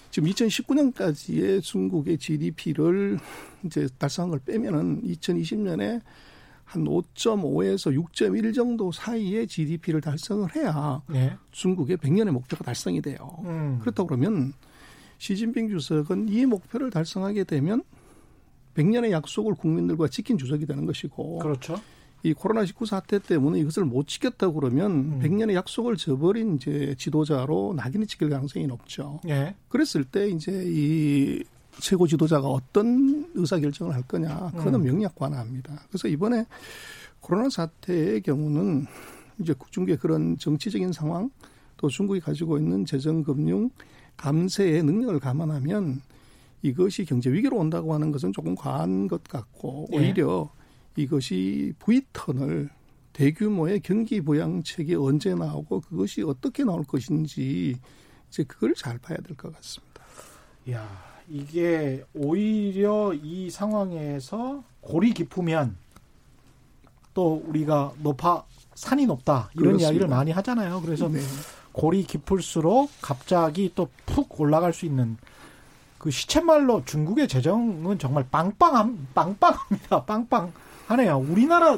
Speaker 3: 지금 2019년까지의 중국의 GDP를 이제 달성한 걸 빼면은 2020년에 한 5.5에서 6.1 정도 사이의 GDP를 달성을 해야 네. 중국의 100년의 목표가 달성이 돼요. 음. 그렇다 그러면 시진핑 주석은 이 목표를 달성하게 되면 100년의 약속을 국민들과 지킨 주석이 되는 것이고
Speaker 1: 그렇죠.
Speaker 3: 이 코로나19 사태 때문에 이것을 못 지켰다 그러면 음. 100년의 약속을 저버린 이제 지도자로 낙인이 찍힐 가능성이 높죠. 예. 그랬을 때 이제 이 최고 지도자가 어떤 의사결정을 할 거냐. 그거는 음. 명약 관화합니다. 그래서 이번에 코로나 사태의 경우는 이제 중국의 그런 정치적인 상황 또 중국이 가지고 있는 재정 금융 감세의 능력을 감안하면 이것이 경제 위기로 온다고 하는 것은 조금 과한 것 같고 예. 오히려 예. 이것이 V턴을 대규모의 경기 부양책이 언제 나오고 그것이 어떻게 나올 것인지 이제 그걸 잘 봐야 될 것 같습니다.
Speaker 1: 야, 이게 오히려 이 상황에서 골이 깊으면 또 우리가 높아 산이 높다 이런 그렇습니다. 이야기를 많이 하잖아요. 그래서 네. 골이 깊을수록 갑자기 또 푹 올라갈 수 있는 그 시쳇말로 중국의 재정은 정말 빵빵함 빵빵합니다. 빵빵하네요. 우리나라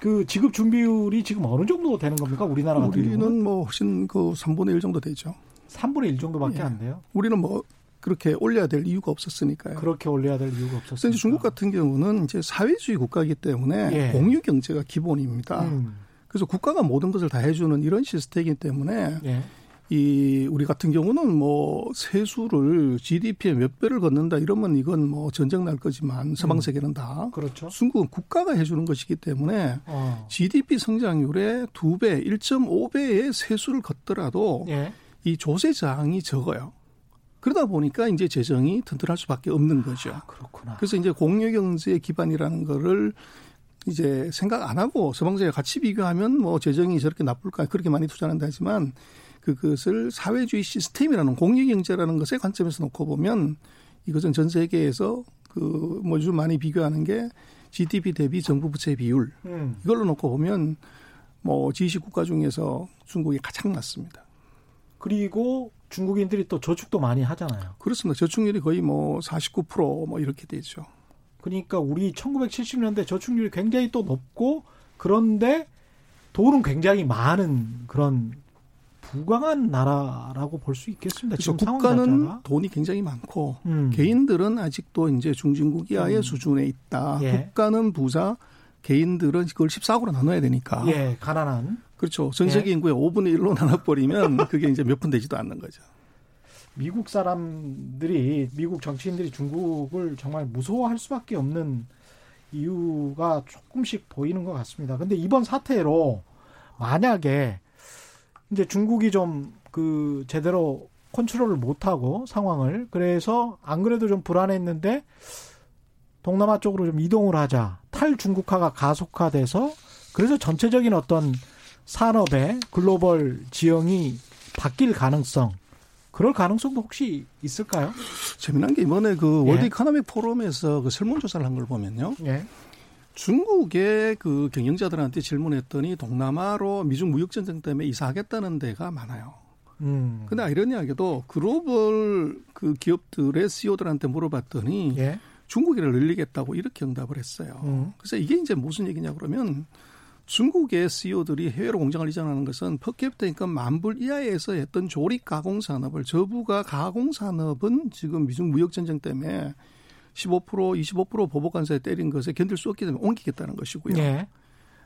Speaker 1: 그 지급 준비율이 지금 어느 정도 되는 겁니까? 우리나라 같은
Speaker 3: 우리는 경우는? 뭐 훨씬 그 3분의 1 정도 되죠.
Speaker 1: 3분의 1 정도밖에 예. 안 돼요.
Speaker 3: 우리는 뭐 그렇게 올려야 될 이유가 없었으니까요.
Speaker 1: 그렇게 올려야 될 이유가 없었어요. 이제
Speaker 3: 중국 같은 경우는 이제 사회주의 국가이기 때문에 예. 공유 경제가 기본입니다. 음. 그래서 국가가 모든 것을 다 해주는 이런 시스템이기 때문에 예. 이 우리 같은 경우는 뭐 세수를 GDP에 몇 배를 걷는다 이러면 이건 뭐 전쟁 날 거지만 서방 음. 세계는 다
Speaker 1: 그렇죠.
Speaker 3: 중국은 국가가 해주는 것이기 때문에 어. GDP 성장률의 두 배, 1.5배의 세수를 걷더라도 예. 이 조세 저항이 적어요. 그러다 보니까 이제 재정이 튼튼할 수밖에 없는 거죠.
Speaker 1: 아, 그렇구나.
Speaker 3: 그래서 이제 공유 경제의 기반이라는 거를 이제 생각 안 하고 서방세계 같이 비교하면 뭐 재정이 저렇게 나쁠까 그렇게 많이 투자한다 하지만 그것을 사회주의 시스템이라는 공유 경제라는 것의 관점에서 놓고 보면 이것은 전 세계에서 그뭐 요즘 많이 비교하는 게 GDP 대비 정부 부채 비율 음. 이걸로 놓고 보면 뭐 G20 국가 중에서 중국이 가장 낮습니다.
Speaker 1: 그리고 중국인들이 또 저축도 많이 하잖아요.
Speaker 3: 그렇습니다. 저축률이 거의 뭐 49%뭐 이렇게 되죠.
Speaker 1: 그러니까 우리 1970년대 저축률이 굉장히 또 높고 그런데 돈은 굉장히 많은 그런 부강한 나라라고 볼 수 있겠습니다.
Speaker 3: 그렇죠. 국가는 돈이 굉장히 많고 음. 개인들은 아직도 이제 중진국 이하의 음. 수준에 있다. 예. 국가는 부자, 개인들은 그걸 14억으로 나눠야 되니까.
Speaker 1: 예, 가난한.
Speaker 3: 그렇죠. 전 세계 예. 인구의 5분의 1로 나눠버리면 그게 이제 몇 푼 되지도 않는 거죠.
Speaker 1: 미국 사람들이 미국 정치인들이 중국을 정말 무서워할 수밖에 없는 이유가 조금씩 보이는 것 같습니다. 근데 이번 사태로 만약에 이제 중국이 좀 그 제대로 컨트롤을 못하고 상황을 그래서 안 그래도 좀 불안했는데 동남아 쪽으로 좀 이동을 하자 탈중국화가 가속화돼서 그래서 전체적인 어떤 산업의 글로벌 지형이 바뀔 가능성 그럴 가능성도 혹시 있을까요?
Speaker 3: 재미난 게 이번에 그 예. World Economic Forum에서 그 설문조사를 한 걸 보면요. 예. 중국의 그 경영자들한테 질문했더니 동남아로 미중 무역 전쟁 때문에 이사하겠다는 데가 많아요. 음. 근데 아이러니하게도 글로벌 그 기업들의 CEO들한테 물어봤더니 예. 중국인을 늘리겠다고 이렇게 응답을 했어요. 음. 그래서 이게 이제 무슨 얘기냐 그러면 중국의 CEO들이 해외로 공장을 이전하는 것은 per capita income 만불 이하에서 했던 조립 가공 산업을 저부가 가공 산업은 지금 미중 무역 전쟁 때문에 15% 25% 보복 관세에 때린 것에 견딜 수 없기 때문에 옮기겠다는 것이고요. 네.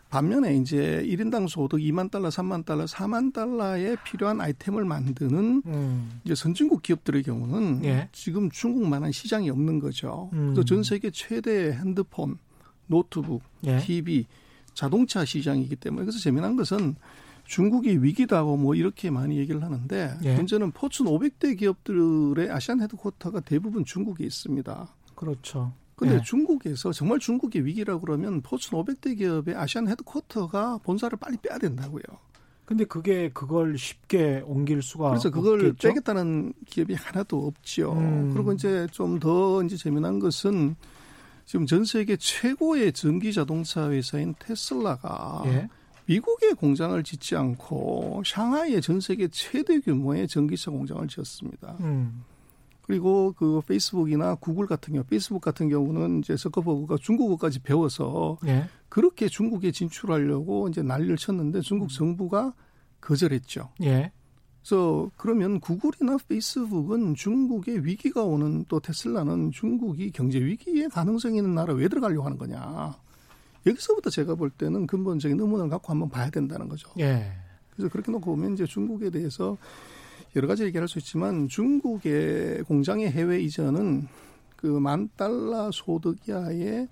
Speaker 3: 반면에 이제 1인당 소득 2만 달러, 3만 달러, 4만 달러에 필요한 아이템을 만드는 음. 이제 선진국 기업들의 경우는 예. 지금 중국만한 시장이 없는 거죠. 음. 그래서 전 세계 최대 핸드폰, 노트북, 예. TV 자동차 시장이기 때문에 그래서 재미난 것은 중국이 위기다고 뭐 이렇게 많이 얘기를 하는데 예. 문제는 포춘 500대 기업들의 아시안 헤드쿼터가 대부분 중국에 있습니다.
Speaker 1: 그렇죠.
Speaker 3: 근데 예. 중국에서 정말 중국의 위기라 그러면 포춘 500대 기업의 아시안 헤드쿼터가 본사를 빨리 빼야 된다고요.
Speaker 1: 근데 그게 그걸 쉽게 옮길 수가
Speaker 3: 그래서 그걸
Speaker 1: 없겠죠?
Speaker 3: 빼겠다는 기업이 하나도 없지요. 음. 그리고 이제 좀 더 이제 재미난 것은 지금 전 세계 최고의 전기 자동차 회사인 테슬라가 예? 미국에 공장을 짓지 않고 샹하이에 전 세계 최대 규모의 전기차 공장을 지었습니다. 음. 그리고 그 페이스북이나 구글 같은 경우, 페이스북 같은 경우는 이제 서커버그가 중국어까지 배워서 예? 그렇게 중국에 진출하려고 이제 난리를 쳤는데 중국 정부가 거절했죠. 예. 그래서 그러면 구글이나 페이스북은 중국의 위기가 오는 또 테슬라는 중국이 경제 위기에 가능성이 있는 나라 왜 들어가려고 하는 거냐. 여기서부터 제가 볼 때는 근본적인 의문을 갖고 한번 봐야 된다는 거죠. 예. 그래서 그렇게 놓고 보면 이제 중국에 대해서 여러 가지 얘기할 수 있지만 중국의 공장의 해외 이전은 그 만 달러 소득 이하의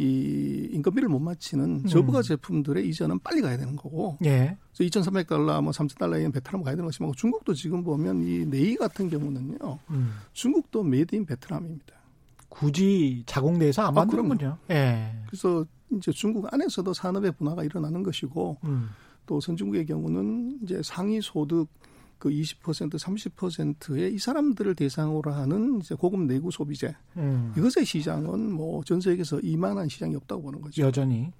Speaker 3: 이 인건비를 못 맞추는 음. 저부가 제품들의 이전은 빨리 가야 되는 거고. 예. 그래서 2,300달러, 뭐 3,000달러에 베트남 가야 되는 것이고 중국도 지금 보면 이 내의 같은 경우는요. 음. 중국도 made in Vietnam입니다.
Speaker 1: 굳이 자국내에서 안 아, 만드는군요. 예.
Speaker 3: 그래서 이제 중국 안에서도 산업의 분화가 일어나는 것이고 음. 또 선진국의 경우는 이제 상위 소득 그 20% 30%의 이 사람들을 대상으로 하는 이제 고급 내구 소비재 음. 이것의 시장은 뭐 전 세계에서 이만한 시장이 없다고 보는 거죠.
Speaker 1: 여전히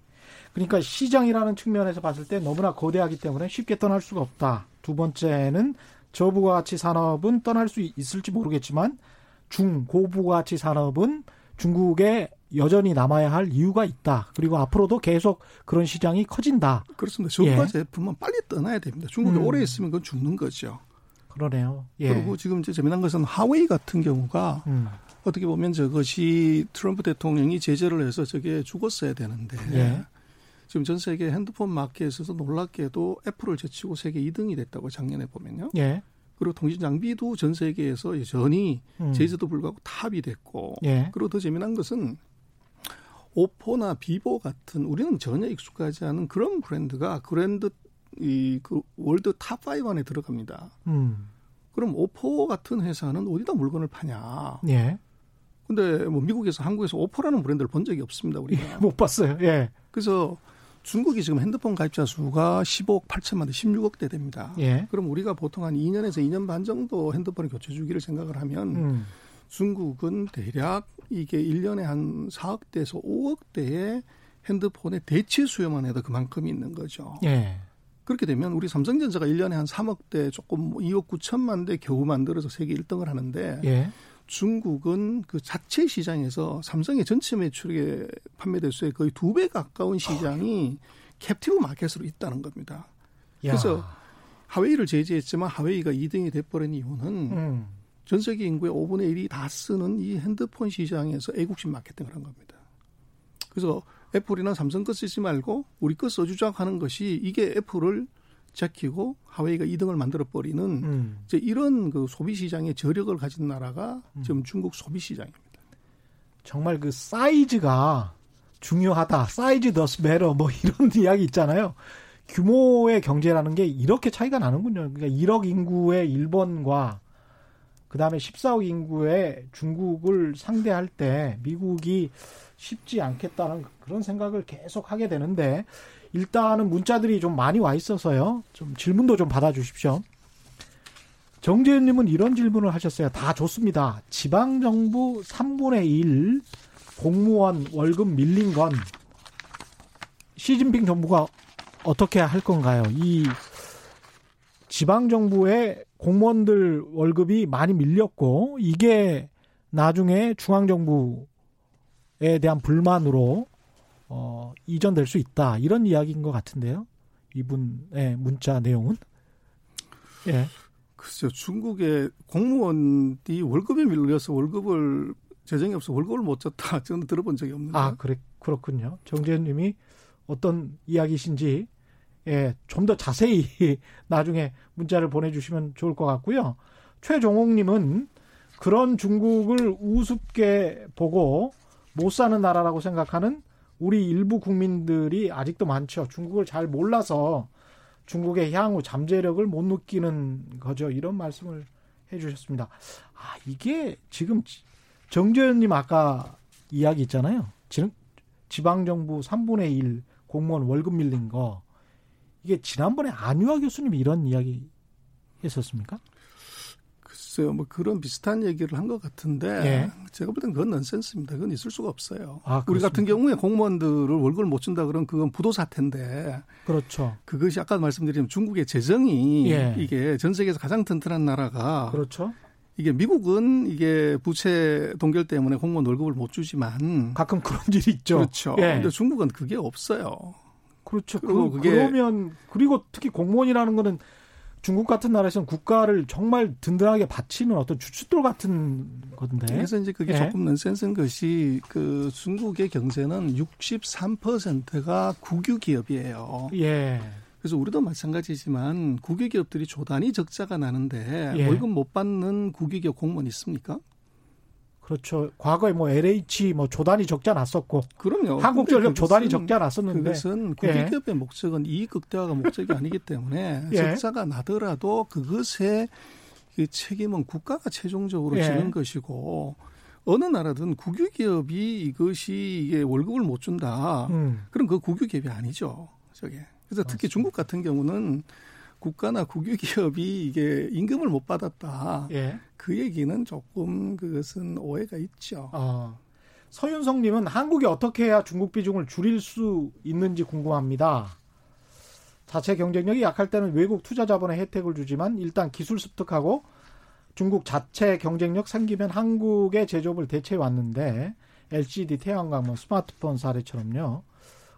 Speaker 1: 그러니까 시장이라는 측면에서 봤을 때 너무나 거대하기 때문에 쉽게 떠날 수가 없다. 두 번째는 저부가가치 산업은 떠날 수 있을지 모르겠지만 중고부가치 산업은 중국에 여전히 남아야 할 이유가 있다. 그리고 앞으로도 계속 그런 시장이 커진다.
Speaker 3: 그렇습니다. 저부가 예. 제품은 빨리 떠나야 됩니다. 중국에 음. 오래 있으면 그건 죽는 거죠.
Speaker 1: 그러네요.
Speaker 3: 예. 그리고 지금 이제 재미난 것은 하웨이 같은 경우가 음. 어떻게 보면 저것이 트럼프 대통령이 제재를 해서 저게 죽었어야 되는데 예. 지금 전 세계 핸드폰 마켓에서 놀랍게도 애플을 제치고 세계 2등이 됐다고 작년에 보면요. 예. 그리고 통신 장비도 전 세계에서 여전히 음. 제재도 불구하고 탑이 됐고 예. 그리고 더 재미난 것은 오포나 비보 같은 우리는 전혀 익숙하지 않은 그런 브랜드가 브랜드 이 그 world top 5 안에 들어갑니다. 음. 그럼 오포 같은 회사는 어디다 물건을 파냐? 예. 근데 뭐 미국에서 한국에서 오포라는 브랜드를 본 적이 없습니다. 우리가
Speaker 1: 예, 못 봤어요. 예.
Speaker 3: 그래서 중국이 지금 핸드폰 가입자 수가 15억 8천만 대, 16억 대 됩니다. 예. 그럼 우리가 보통 한 2년에서 2년 반 정도 핸드폰을 교체 주기를 생각을 하면 음. 중국은 대략 이게 1년에 한 4억 대에서 5억 대의 핸드폰의 대체 수요만 해도 그만큼이 있는 거죠. 예. 그렇게 되면 우리 삼성전자가 1년에 한 3억 대 조금 2억 뭐 9천만 대 겨우 만들어서 세계 1등을 하는데 예. 중국은 그 자체 시장에서 삼성의 전체 매출의 판매 대수의 거의 두 배 가까운 시장이 캡티브 마켓으로 있다는 겁니다. 야. 그래서 하웨이를 제재했지만 하웨이가 2등이 돼버린 이유는 음. 전 세계 인구의 5분의 1이 다 쓰는 이 핸드폰 시장에서 애국심 마케팅을 한 겁니다. 그래서 애플이나 삼성 거 쓰지 말고 우리 거 써주자 하는 것이 이게 애플을 제끼고 하웨이가 2등을 만들어 버리는 음. 이제 이런 그 소비 시장의 저력을 가진 나라가 음. 지금 중국 소비 시장입니다.
Speaker 1: 정말 그 사이즈가 중요하다. size does matter 뭐 이런 이야기 있잖아요. 규모의 경제라는 게 이렇게 차이가 나는군요. 그러니까 1억 인구의 일본과 그다음에 14억 인구의 중국을 상대할 때 미국이 쉽지 않겠다는 그런 생각을 계속 하게 되는데 일단은 문자들이 좀 많이 와 있어서요. 좀 질문도 좀 받아 주십시오. 정재현님은 이런 질문을 하셨어요. 다 좋습니다. 지방 정부 3분의 1 공무원 월급 밀린 건 시진핑 정부가 어떻게 할 건가요? 이 지방 정부의 공무원들 월급이 많이 밀렸고 이게 나중에 중앙정부에 대한 불만으로 어, 이전될 수 있다 이런 이야기인 것 같은데요. 이분의 문자 내용은
Speaker 3: 예. 글쎄요, 중국의 공무원이 월급이 밀려서 월급을 재정이 없어 월급을 못 줬다 저는 들어본 적이 없는데.
Speaker 1: 아 그래 그렇군요. 정재현님이 어떤 이야기신지 예, 좀 더 자세히 나중에 문자를 보내주시면 좋을 것 같고요. 최종옥님은 그런 중국을 우습게 보고 못 사는 나라라고 생각하는 우리 일부 국민들이 아직도 많죠. 중국을 잘 몰라서 중국의 향후 잠재력을 못 느끼는 거죠. 이런 말씀을 해 주셨습니다. 아, 이게 지금 정재현님 아까 이야기 있잖아요. 지방 정부 3분의 1 공무원 월급 밀린 거. 이게 지난번에 안유아 교수님이 이런 이야기 했었습니까?
Speaker 3: 글쎄요, 뭐 그런 비슷한 얘기를 한 것 같은데 예. 제가 볼 땐 그건 넌센스입니다. 그건 있을 수가 없어요. 아, 우리 같은 경우에 공무원들을 월급을 못 준다 그런 그건 부도 사태인데.
Speaker 1: 그렇죠.
Speaker 3: 그것이 아까 말씀드린 중국의 재정이 예. 이게 전 세계에서 가장 튼튼한 나라가
Speaker 1: 그렇죠.
Speaker 3: 이게 미국은 이게 부채 동결 때문에 공무원 월급을 못 주지만
Speaker 1: 가끔 그런 일이 있죠.
Speaker 3: 그렇죠. 예. 근데 중국은 그게 없어요.
Speaker 1: 그렇죠. 그리고 그, 그러면 그리고 특히 공무원이라는 거는 중국 같은 나라에서는 국가를 정말 든든하게 바치는 어떤 주춧돌 같은 건데.
Speaker 3: 그래서 이제 그게 예. 조금 넌센스인 것이 그 중국의 경제는 63%가 국유 기업이에요. 예. 그래서 우리도 마찬가지지만 국유 기업들이 조단위 적자가 나는데 예. 월급 못 받는 국유 기업 공무원 있습니까?
Speaker 1: 그렇죠. 과거에 뭐 LH 뭐 조단이 적자 났었고.
Speaker 3: 그럼요.
Speaker 1: 한국전력 조단이 적자 났었는데.
Speaker 3: 그것은 국기기업의 예. 목적은 이익 극대화가 목적이 아니기 때문에 예. 적자가 나더라도 그것에 그 책임은 국가가 최종적으로 예. 지는 것이고 어느 나라든 국유기업이 이것이 이게 월급을 못 준다. 음. 그럼 그 국유기업이 아니죠. 저게. 그래서 특히 맞습니다. 중국 같은 경우는 국가나 국유기업이 이게 임금을 못 받았다. 예. 그 얘기는 조금 그것은 오해가 있죠. 아,
Speaker 1: 서윤성님은 한국이 어떻게 해야 중국 비중을 줄일 수 있는지 궁금합니다. 자체 경쟁력이 약할 때는 외국 투자 자본의 혜택을 주지만 일단 기술 습득하고 중국 자체 경쟁력 생기면 한국의 제조업을 대체해 왔는데 LCD, 태양광, 뭐 스마트폰 사례처럼요.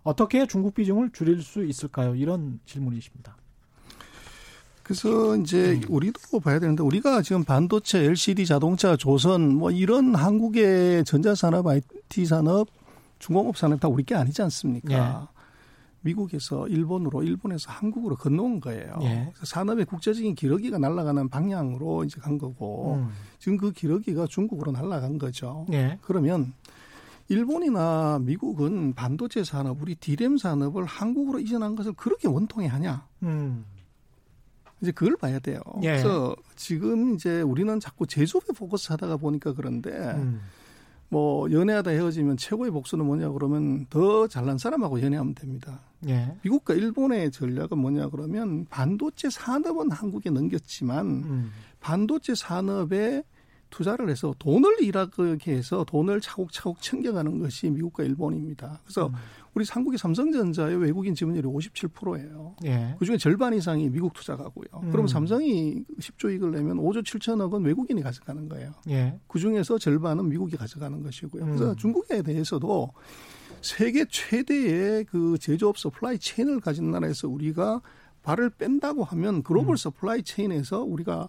Speaker 1: 어떻게 중국 비중을 줄일 수 있을까요? 이런 질문이십니다.
Speaker 3: 그래서 이제 음. 우리도 봐야 되는데 우리가 지금 반도체, LCD, 자동차, 조선 뭐 이런 한국의 전자산업, IT 산업, 중공업 산업 다 우리 게 아니지 않습니까? 예. 미국에서 일본으로, 일본에서 한국으로 건너온 거예요. 예. 산업의 국제적인 기러기가 날아가는 방향으로 이제 간 거고 음. 지금 그 기러기가 중국으로 날아간 거죠. 예. 그러면 일본이나 미국은 반도체 산업, 우리 디램 산업을 한국으로 이전한 것을 그렇게 원통해 하냐? 음. 이제 그걸 봐야 돼요. 예. 그래서 지금 이제 우리는 자꾸 제조업에 포커스 하다가 보니까 그런데 음. 뭐 연애하다 헤어지면 최고의 복수는 뭐냐 그러면 더 잘난 사람하고 연애하면 됩니다. 예. 미국과 일본의 전략은 뭐냐 그러면 반도체 산업은 한국에 넘겼지만 음. 반도체 산업에 투자를 해서 돈을 일하게 해서 돈을 차곡차곡 챙겨가는 것이 미국과 일본입니다. 그래서 음. 우리 한국의 삼성전자의 외국인 지분율이 57%예요. 예. 그중에 절반 이상이 미국 투자가고요. 음. 그럼 삼성이 10조 이익을 내면 5조 7천억은 외국인이 가져가는 거예요. 예. 그중에서 절반은 미국이 가져가는 것이고요. 그래서 음. 중국에 대해서도 세계 최대의 그 제조업 supply chain을 가진 나라에서 우리가 발을 뺀다고 하면 글로벌 음. supply chain에서 우리가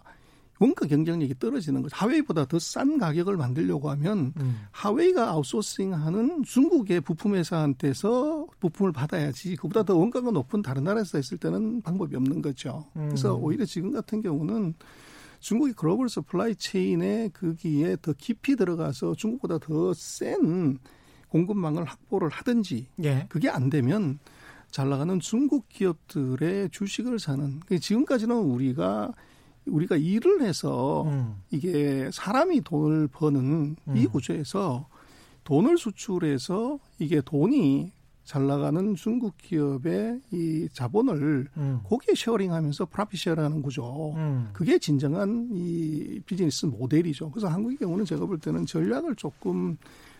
Speaker 3: 원가 경쟁력이 떨어지는 거죠. 하웨이보다 더 싼 가격을 만들려고 하면 음. 하웨이가 아웃소싱하는 중국의 부품 회사한테서 부품을 받아야지 그보다 더 원가가 높은 다른 나라에서 했을 때는 방법이 없는 거죠. 음. 그래서 오히려 지금 같은 경우는 중국이 글로벌 supply chain에 거기에 더 깊이 들어가서 중국보다 더 센 공급망을 확보를 하든지 예. 그게 안 되면 잘 나가는 중국 기업들의 주식을 사는 지금까지는 우리가 우리가 일을 해서 음. 이게 사람이 돈을 버는 음. 이 구조에서 돈을 수출해서 이게 돈이 잘 나가는 중국 기업의 이 자본을 음. 거기에 쉐어링하면서 프라핏 쉐어하는 구조. 음. 그게 진정한 이 비즈니스 모델이죠. 그래서 한국의 경우는 제가 볼 때는 전략을 조금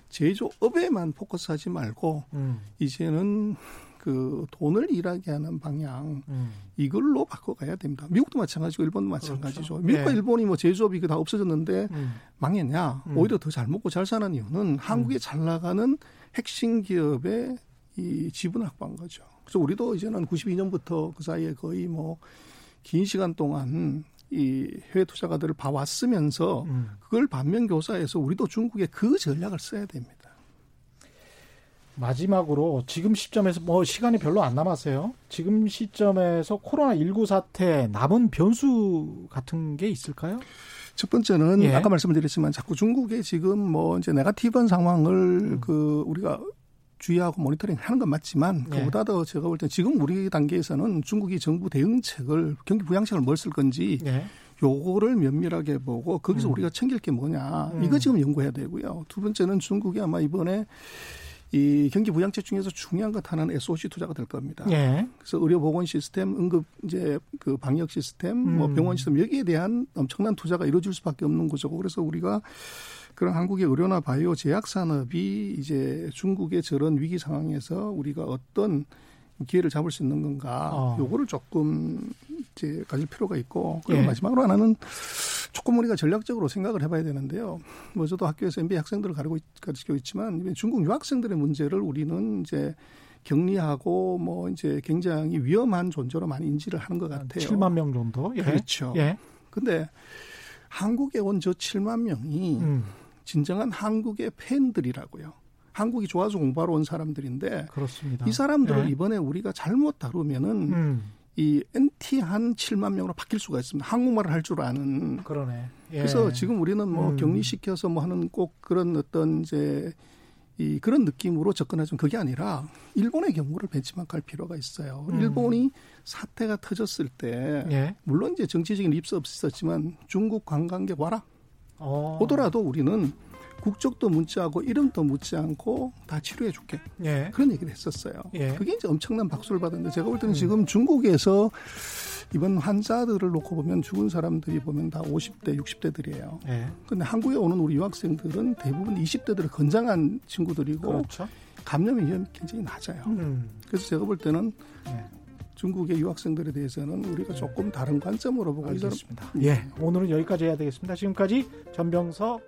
Speaker 3: 제조업에만 포커스하지 말고 음. 이제는 그 돈을 일하게 하는 방향 음. 이걸로 바꿔가야 됩니다. 미국도 마찬가지고 일본도 마찬가지죠. 그렇죠. 미국과 네. 일본이 뭐 제조업이 다 없어졌는데 음. 망했냐? 음. 오히려 더 잘 먹고 잘 사는 이유는 한국에 음. 잘 나가는 핵심 기업의 이 지분 확보한 거죠. 그래서 우리도 이제는 92년부터 그 사이에 거의 뭐 긴 시간 동안 이 해외 투자가들을 봐왔으면서 음. 그걸 반면 교사해서 우리도 중국에 그 전략을 써야 됩니다.
Speaker 1: 마지막으로 지금 시점에서 뭐 시간이 별로 안 남았어요. 지금 시점에서 코로나 19 사태 남은 변수 같은 게 있을까요?
Speaker 3: 첫 번째는 예. 아까 말씀드렸지만 자꾸 중국의 지금 뭐 이제 네가티브한 상황을 음. 그 우리가 주의하고 모니터링 하는 건 맞지만 예. 그보다 더 제가 볼 때 지금 우리 단계에서는 중국이 정부 대응책을 경기 부양책을 뭘 쓸 건지 예. 요거를 면밀하게 보고 거기서 음. 우리가 챙길 게 뭐냐 이거 음. 지금 연구해야 되고요. 두 번째는 중국이 아마 이번에 이 경기 부양책 중에서 중요한 것 하나는 SOC 투자가 될 겁니다. 예. 그래서 의료 보건 시스템, 응급 이제 그 방역 시스템, 뭐 음. 뭐 병원 시스템 여기에 대한 엄청난 투자가 이루어질 수밖에 없는 거죠. 그래서 우리가 그런 한국의 의료나 바이오 제약 산업이 이제 중국의 저런 위기 상황에서 우리가 어떤 기회를 잡을 수 있는 건가 어. 요거를 조금 이제 가질 필요가 있고 그리고 예. 마지막으로 하나는 조금 우리가 전략적으로 생각을 해봐야 되는데요. 뭐 저도 학교에서 MBA 학생들을 가르고 가르치고 있지만 중국 유학생들의 문제를 우리는 이제 격리하고 뭐 이제 굉장히 위험한 존재로 많이 인지를 하는 것 같아요.
Speaker 1: 7만 명 정도.
Speaker 3: 예. 그렇죠. 예. 근데 한국에 온 저 7만 명이 음. 진정한 한국의 팬들이라고요. 한국이 좋아서 공부하러 온 사람들인데 그렇습니다. 이 사람들을 예. 이번에 우리가 잘못 다루면은 음. 이 NT한 7만 명으로 바뀔 수가 있습니다. 한국말을 할 줄 아는.
Speaker 1: 그러네.
Speaker 3: 예. 그래서 지금 우리는 뭐 음. 격리시켜서 뭐 하는 꼭 그런 어떤 이제 이 그런 느낌으로 접근하지만 그게 아니라 일본의 경우를 벤치마크할 필요가 있어요. 음. 일본이 사태가 터졌을 때 예. 물론 이제 정치적인 립스 없었지만 중국 관광객 와라. 어. 오더라도 우리는 국적도 묻지 않고 이름도 묻지 않고 다 치료해 줄게. 예. 그런 얘기를 했었어요. 예. 그게 이제 엄청난 박수를 받았는데 제가 볼 때는 음. 지금 중국에서 이번 환자들을 놓고 보면 죽은 사람들이 보면 다 50대, 60대들이에요. 네. 근데 한국에 오는 우리 유학생들은 대부분 20대들을 건장한 친구들이고 그렇죠. 감염의 위험이 굉장히 낮아요. 음. 그래서 제가 볼 때는 네. 중국의 유학생들에 대해서는 우리가 네. 조금 다른 관점으로 보고
Speaker 1: 있습니다. 예, 오늘은 여기까지 해야 되겠습니다. 지금까지 전병석